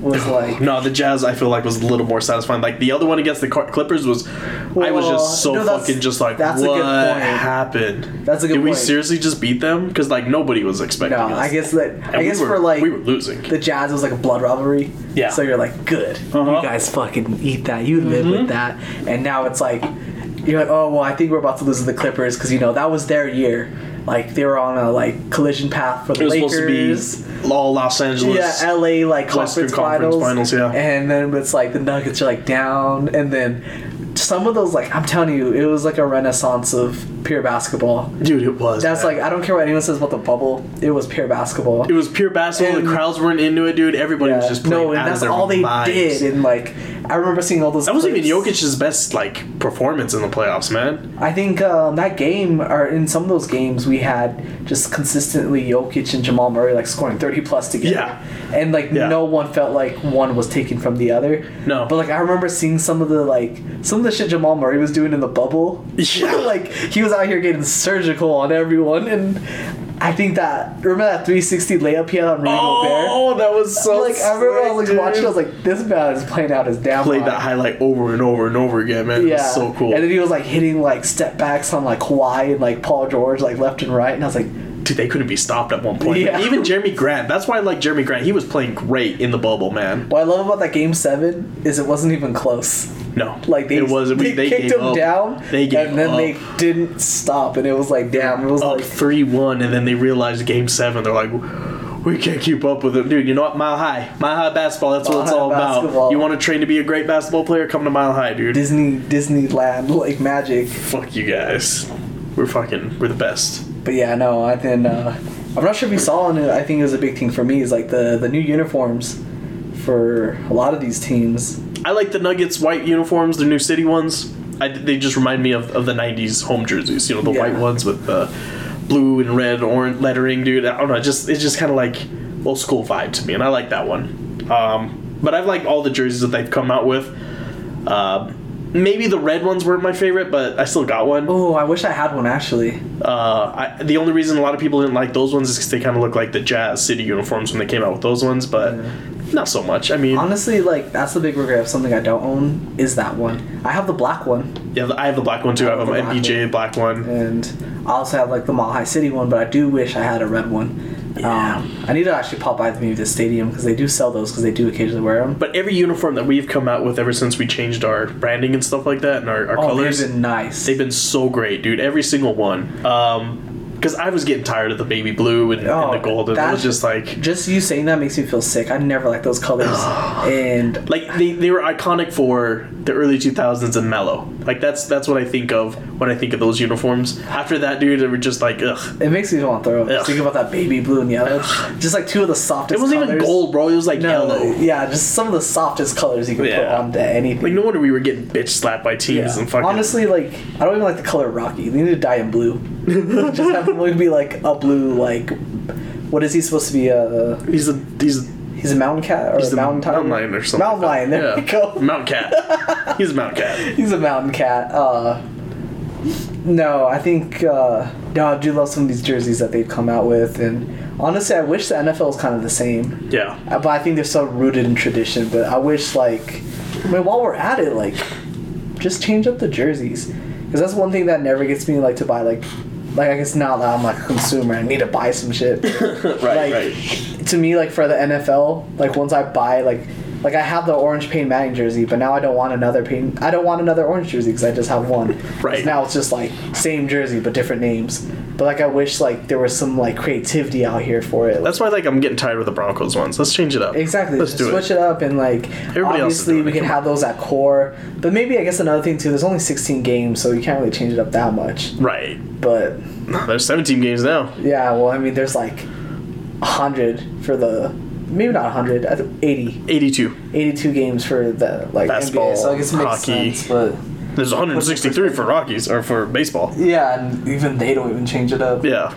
Was like No, the Jazz I feel like was a little more satisfying. Like the other one against the Clippers was, I was just so no, fucking just like, that's a what good point. happened? That's a good Did we seriously just beat them? Because like nobody was expecting. no, us. I guess that And I we guess were- for like we were losing. the Jazz was like a blood rivalry. Yeah. So you're like, good. Uh-huh. Mm-hmm. You guys fucking eat that. You live with that. And now it's like, you're like, oh well, I think we're about to lose to the Clippers because you know that was their year. Like they were on a like collision path for the it was Lakers. supposed to be all Los Angeles. Yeah, LA like Western conference, Conference finals, Finals, yeah. and then it's like the Nuggets are like down, and then some of those like I'm telling you, it was like a renaissance of pure basketball. Dude, it was. That's man. like I don't care what anyone says about the bubble. It was pure basketball. It was pure basketball. And- the crowds weren't into it, dude. Everybody was just playing no, and that's all they minds. did. And like I remember seeing all those. That wasn't even. Jokic's best like performance in the playoffs, man. I think um, that game, or in some of those games, we had just consistently Jokic and Jamal Murray like scoring thirty plus together. Yeah. And like Yeah. no one felt like one was taken from the other. No. But like I remember seeing some of the like some of the shit Jamal Murray was doing in the bubble. Yeah. like he was out here getting surgical on everyone, and I think that remember that three sixty layup he had on Rudy Gobert. Oh, that was so. like I remember I was like watching, I was like, this man is playing out his damn played that highlight over and over and over again, man. It Yeah, was so cool. And then he was like hitting like step backs on like Kawhi and like Paul George like left and right, and I was like, Dude, they couldn't be stopped at one point. Yeah. Even Jerami Grant. That's why I like Jerami Grant. He was playing great in the bubble, man. what I love about that game seven is it wasn't even close. No, Like they it was. they, they kicked gave him up. down, They gave and then up. they didn't stop, and it was like damn, it was up like three one, and then they realized game seven. They're like, we can't keep up with it, dude. You know what? Mile High, Mile High basketball. That's what it's all basketball. about. You want to train to be a great basketball player? Come to Mile High, dude. Disney Disneyland like magic. Fuck you guys. We're fucking. We're the best. But yeah, no, I then uh, I'm not sure if you saw it. I think it was a big thing for me is like the the new uniforms for a lot of these teams. I like the Nuggets white uniforms, the new city ones. I, they just remind me of, of the '90s home jerseys. You know, the Yeah. white ones with the blue and red, orange lettering, dude. I don't know. Just it's just kind of like old school vibe to me, and I like that one. Um, but I've liked all the jerseys that they've come out with. Uh, maybe the red ones weren't my favorite, but I still got one. Oh, I wish I had one actually. Uh, I, the only reason a lot of people didn't like those ones is because they kind of look like the Jazz City uniforms when they came out with those ones, but not so much. I mean, Honestly, like that's the big regret of something I don't own is that one. I have the black one, yeah, I have the black one too. I have an black MPJ black one. and I also have like the Mile High City one, but I do wish I had a red one. Yeah. Um, I need to actually pop by maybe the stadium because they do sell those because they do occasionally wear them. But every uniform that we've come out with ever since we changed our branding and stuff like that and our, our Oh, colors, they've been nice. they've been so great, dude. Every single one. Um, because I was getting tired of the baby blue and, Oh, and the oh, gold, and it was just like, Just you saying that makes me feel sick. I never liked those colors, and like they, they were iconic for the early 2000s and mellow. Like that's that's what I think of when I think of those uniforms. After that, dude, they were just like, ugh. it makes me want to throw up. Ugh. Think about that baby blue and yellow, just like two of the softest. It wasn't even colors. gold, bro. It was like No, yellow. yeah, just some of the softest colors you can put Yeah. onto anything. Like no wonder we were getting bitch slapped by teams and fucking. Honestly, like I don't even like the color Rocky. They need to dye him blue. Just have him be like a blue, like what is he supposed to be? Uh, he's a he's he's a mountain cat or he's a mountain tiger? mountain lion or something. Mountain like lion. that. There yeah. we go. Mountain cat. he's a mountain cat. He's a mountain cat. Uh, no, I think uh, no, I do love some of these jerseys that they've come out with, and honestly, I wish the NFL was kind of the same. Yeah. Uh, But I think they're so rooted in tradition. But I wish, like, I mean, while we're at it, like, just change up the jerseys, because that's one thing that never gets me like to buy like, like I guess now that I'm like a consumer, I need to buy some shit. right. like, right. To me, like for the NFL, like once I buy like. Like I have the orange Peyton Manning jersey, but now I don't want another Peyton. I don't want another orange jersey because I just have one. Right. Now it's just like same jersey but different names. But like I wish like there was some like creativity out here for it. That's why like I'm getting tired of the Broncos ones. Let's change it up. Exactly. Let's do switch it. it. up and like Everybody obviously we can have those at core. But maybe I guess another thing too, there's only 16 games, so you can't really change it up that much. Right. But There's 17 games now. yeah, well I mean there's like 100 for the maybe not 100, I think 80. 82. 82 games for the like Basketball, NBA. So I guess it makes hockey. sense, but There's 163 for Rockies or for baseball. Yeah, and even they don't even change it up. Yeah.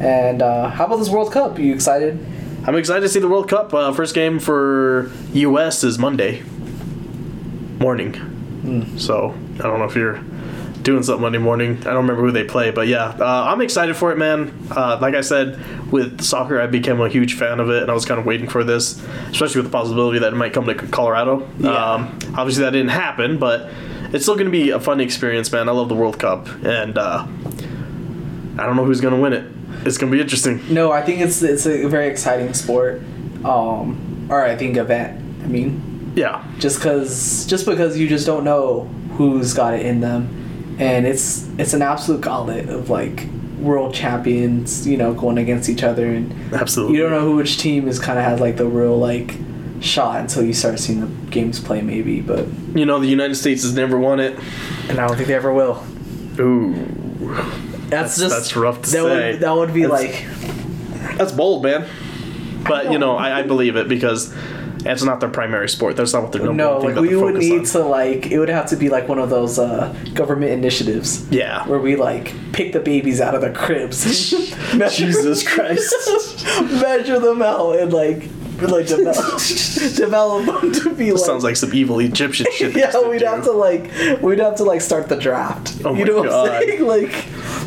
And uh, how about this World Cup? you excited? I'm excited to see the World Cup. Uh, first game for US is Monday morning. So I don't know if you're doing something Monday morning. I don't remember who they play, but yeah, uh, I'm excited for it, man. Uh, like I said, with soccer, I became a huge fan of it, and I was kind of waiting for this, especially with the possibility that it might come to Colorado. Yeah. Um, obviously, that didn't happen, but it's still going to be a fun experience, man. I love the World Cup, and uh, I don't know who's going to win it. It's going to be interesting. No, I think it's it's a very exciting sport, um, or I think event. I mean, Yeah. just because just because you just don't know who's got it in them, and it's it's an absolute gauntlet of like world champions, you know, going against each other, and Absolutely. you don't know who which team is kind of has like the real like shot until you start seeing the games play, maybe. But You know, the United States has never won it. and I don't think they ever will. Ooh. That's, That's- just that's rough to that say. Would, that would be That's- like That's bold, man. But, you know, I, I believe it because it's not their primary sport. That's not what they're number no, one like we would need on. to like it would have to be like one of those uh, government initiatives. Yeah. where we like pick the babies out of the cribs. Jesus Christ. measure them out and like like develop, develop them to be like. Sounds like some evil Egyptian shit. yeah, to we'd do. have to like we'd have to like start the draft. Oh you my know what I'm saying? Like,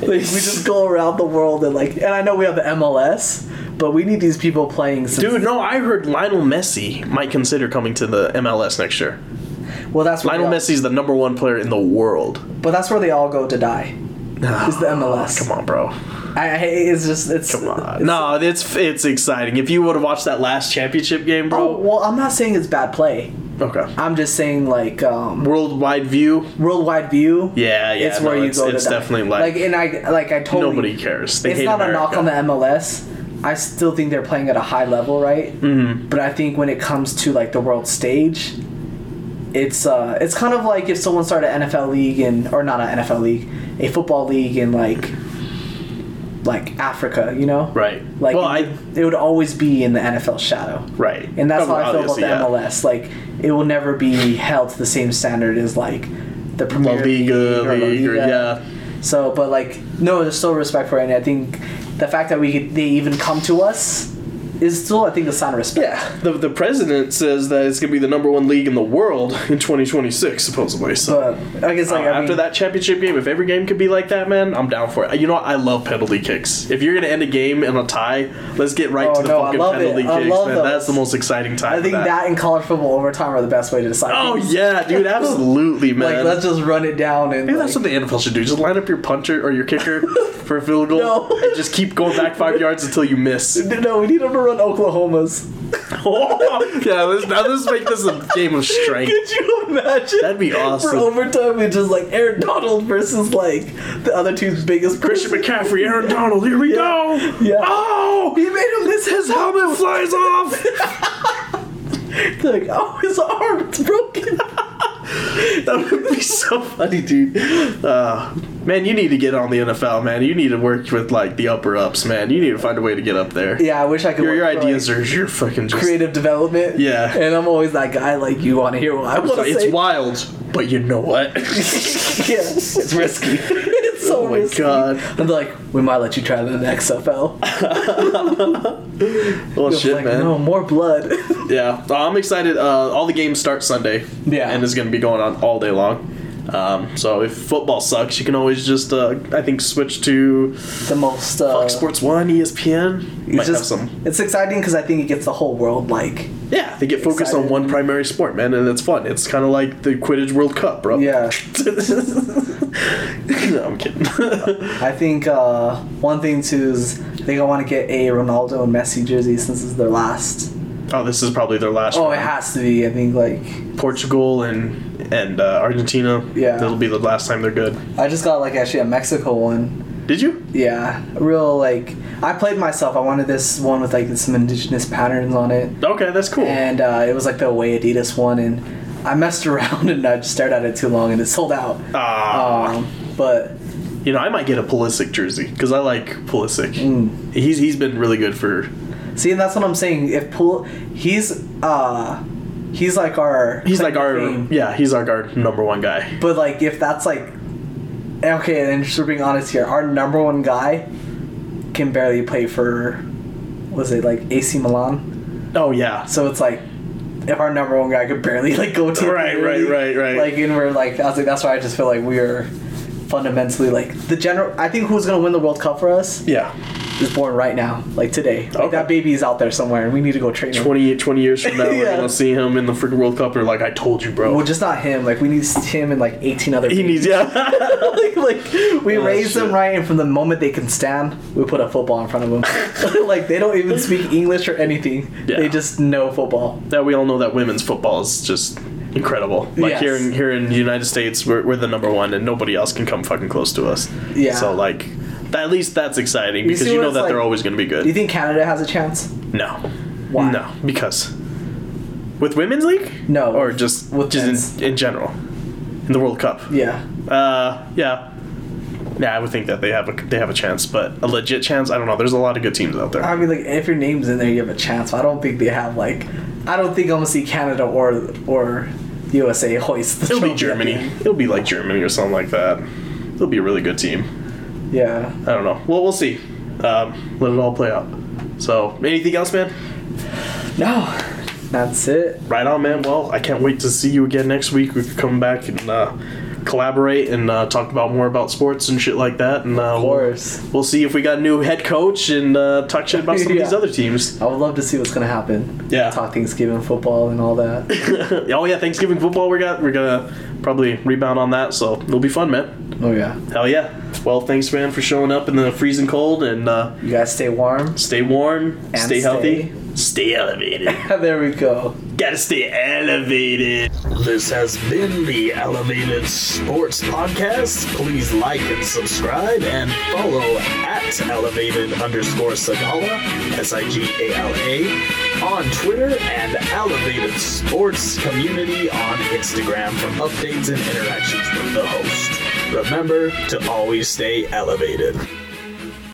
like we just go around the world and like, and I know we have the MLS, but we need these people playing. Since, Dude, no, I heard Lionel Messi might consider coming to the MLS next year. well, that's where Lionel they all, Messi's the number one player in the world. but that's where they all go to die. Is the MLS? Come on, bro. I, it's just it's Come on. it's- No, it's it's exciting. If you would have watched that last championship game, Oh, bro. well, I'm not saying it's bad play. Okay. I'm just saying like um, Worldwide view. worldwide view. Yeah, yeah. it's no, where you it's, go It's definitely like, and I like I totally nobody cares. They it's not a knock on the MLS. I still think they're playing at a high level, right? Mm-hmm. But I think when it comes to like the world stage, it's uh it's kind of like if someone started an NFL league and or not an NFL league, a football league in like like Africa, you know? Right. Like well, it, I would- it would always be in the NFL shadow. right, And that's Oh, how I feel about the yeah. MLS. Like it will never be held to the same standard as like the La Premier League Liga, or La League, or- Liga. yeah. So, but like, no, there's still respect for it. And I think the fact that we they even come to us is still, I think, a sign of respect. Yeah, the, the president says that it's gonna be the number one league in the world in 2026, supposedly. So But I guess like uh, I after mean, that championship game, if every game could be like that, man, I'm down for it. You know what? I love penalty kicks. If you're gonna end a game in a tie, let's get right Oh, to the no, fucking it. penalty I kicks, man. That's the most exciting time. I think that. and college football overtime are the best way to decide. Oh things. yeah, dude, absolutely, man. like let's just run it down and Maybe like, that's what the NFL should do. Just line up your puncher or your kicker for a field goal, No. and just keep going back five yards until you miss. no, we need them to run Oklahoma's. yeah, let's, now let's make this a game of strength. Could you imagine? That'd be awesome. For overtime, it's just like Aaron Donald versus like the other two's biggest Christian. McCaffrey, Aaron Donald, here we go. Yeah. Oh, He made him miss his helmet flies off. Like, oh, his arm's broken. that would be so funny, dude. Uh, man, you need to get on the NFL, man. You need to work with like the upper ups, man. You need to find a way to get up there. Yeah, I wish I could. Your, your ideas like, are you're fucking just. creative development. Yeah. and I'm always that guy. Like, you want to hear what I want to It's say? wild, but you know what? yeah, it's risky. So Oh my risky. God. I'm like, we might let you try the XFL. well, You're shit, like, man. no more blood. Yeah, I'm excited. Uh, all the games start Sunday. Yeah. and it's gonna be going on all day long. Um, so if football sucks, you can always just, uh, I think, switch to the most. Uh, Fox Sports One, ESPN. Might have just, some. It's exciting because I think it gets the whole world like. Yeah, they get focused on one primary sport, man, and it's fun. It's kind of like the Quidditch World Cup, bro. Yeah. no, I'm kidding. I think uh, one thing too is I think I want to get a Ronaldo and Messi jersey since it's their last. oh, this is probably their last. Oh, one. it has to be. I think like Portugal and and uh, Argentina. Yeah. that'll be the last time they're good. I just got like actually a Mexico one. Did you? Yeah, real like I played myself. I wanted this one with like some indigenous patterns on it, Okay, that's cool. and uh, it was like the away Adidas one, and I messed around and I just stared at it too long, and it sold out. Ah, Um, but you know, I might get a Pulisic jersey because I like Pulisic. Mm. He's he's been really good for. see, and that's what I'm saying. If Pul, he's uh, he's like our He's like our fame. yeah. He's like our number one guy. But like if that's like okay, and just for being honest here, our number one guy can barely play for was it like AC Milan? Oh yeah. So it's like if our number one guy could barely like go to Right, right, right, right. Like and we're like I was like that's why I just feel like we are fundamentally like the general I think who's gonna win the World Cup for us Yeah. Is born right now, like today. Like Okay. that baby is out there somewhere and we need to go train him. 20, 20 years from now, we're gonna see him in the freaking World Cup. And like I told you, bro. Well, just not him. Like we need him and like eighteen other. he babies. needs yeah. like, like we Oh, raise them right, and from the moment they can stand, we put a football in front of them. like they don't even speak English or anything. Yeah. They just know football. that we all know that women's football is just incredible. Like Yes. here in here in the United States, we're, we're the number one, and nobody else can come fucking close to us. Yeah. So like, at least that's exciting because see you know that they're always going to be good. Do you think Canada has a chance? No. Why? No, because with women's league. No, Or just with just in, in general, in the World Cup. Yeah. Uh, yeah. Yeah, I would think that they have a they have a chance, but a legit chance, I don't know. There's a lot of good teams out there. I mean, like if your name's in there, you have a chance. I don't think they have like. I don't think I'm gonna see Canada or or USA hoist. The It'll be Germany. It'll be like Germany or something like that. It'll be a really good team. Yeah. I don't know. Well, we'll see. Um, let it all play out. So, anything else, man? No. That's it. Right on, man. Well, I can't wait to see you again next week. We could come back and uh, collaborate and uh, talk about more about sports and shit like that. And uh, Of course. We'll, we'll see if we got a new head coach and uh, talk shit about some of these other teams. I would love to see what's gonna happen. Yeah. Talk Thanksgiving football and all that. oh yeah, Thanksgiving football. We got. We're gonna probably rebound on that, so it'll be fun, man. oh yeah. Hell yeah. Well, thanks, man, for showing up in the freezing cold and uh, You guys stay warm. stay warm, And stay healthy, stay elevated. there we go. Gotta stay elevated. This has been the Elevated Sports Podcast. Please like and subscribe and follow at elevated underscore Sigala, S I G A L A, on Twitter and Elevated Sports Community on Instagram for updates and interactions with the host. Remember to always stay elevated.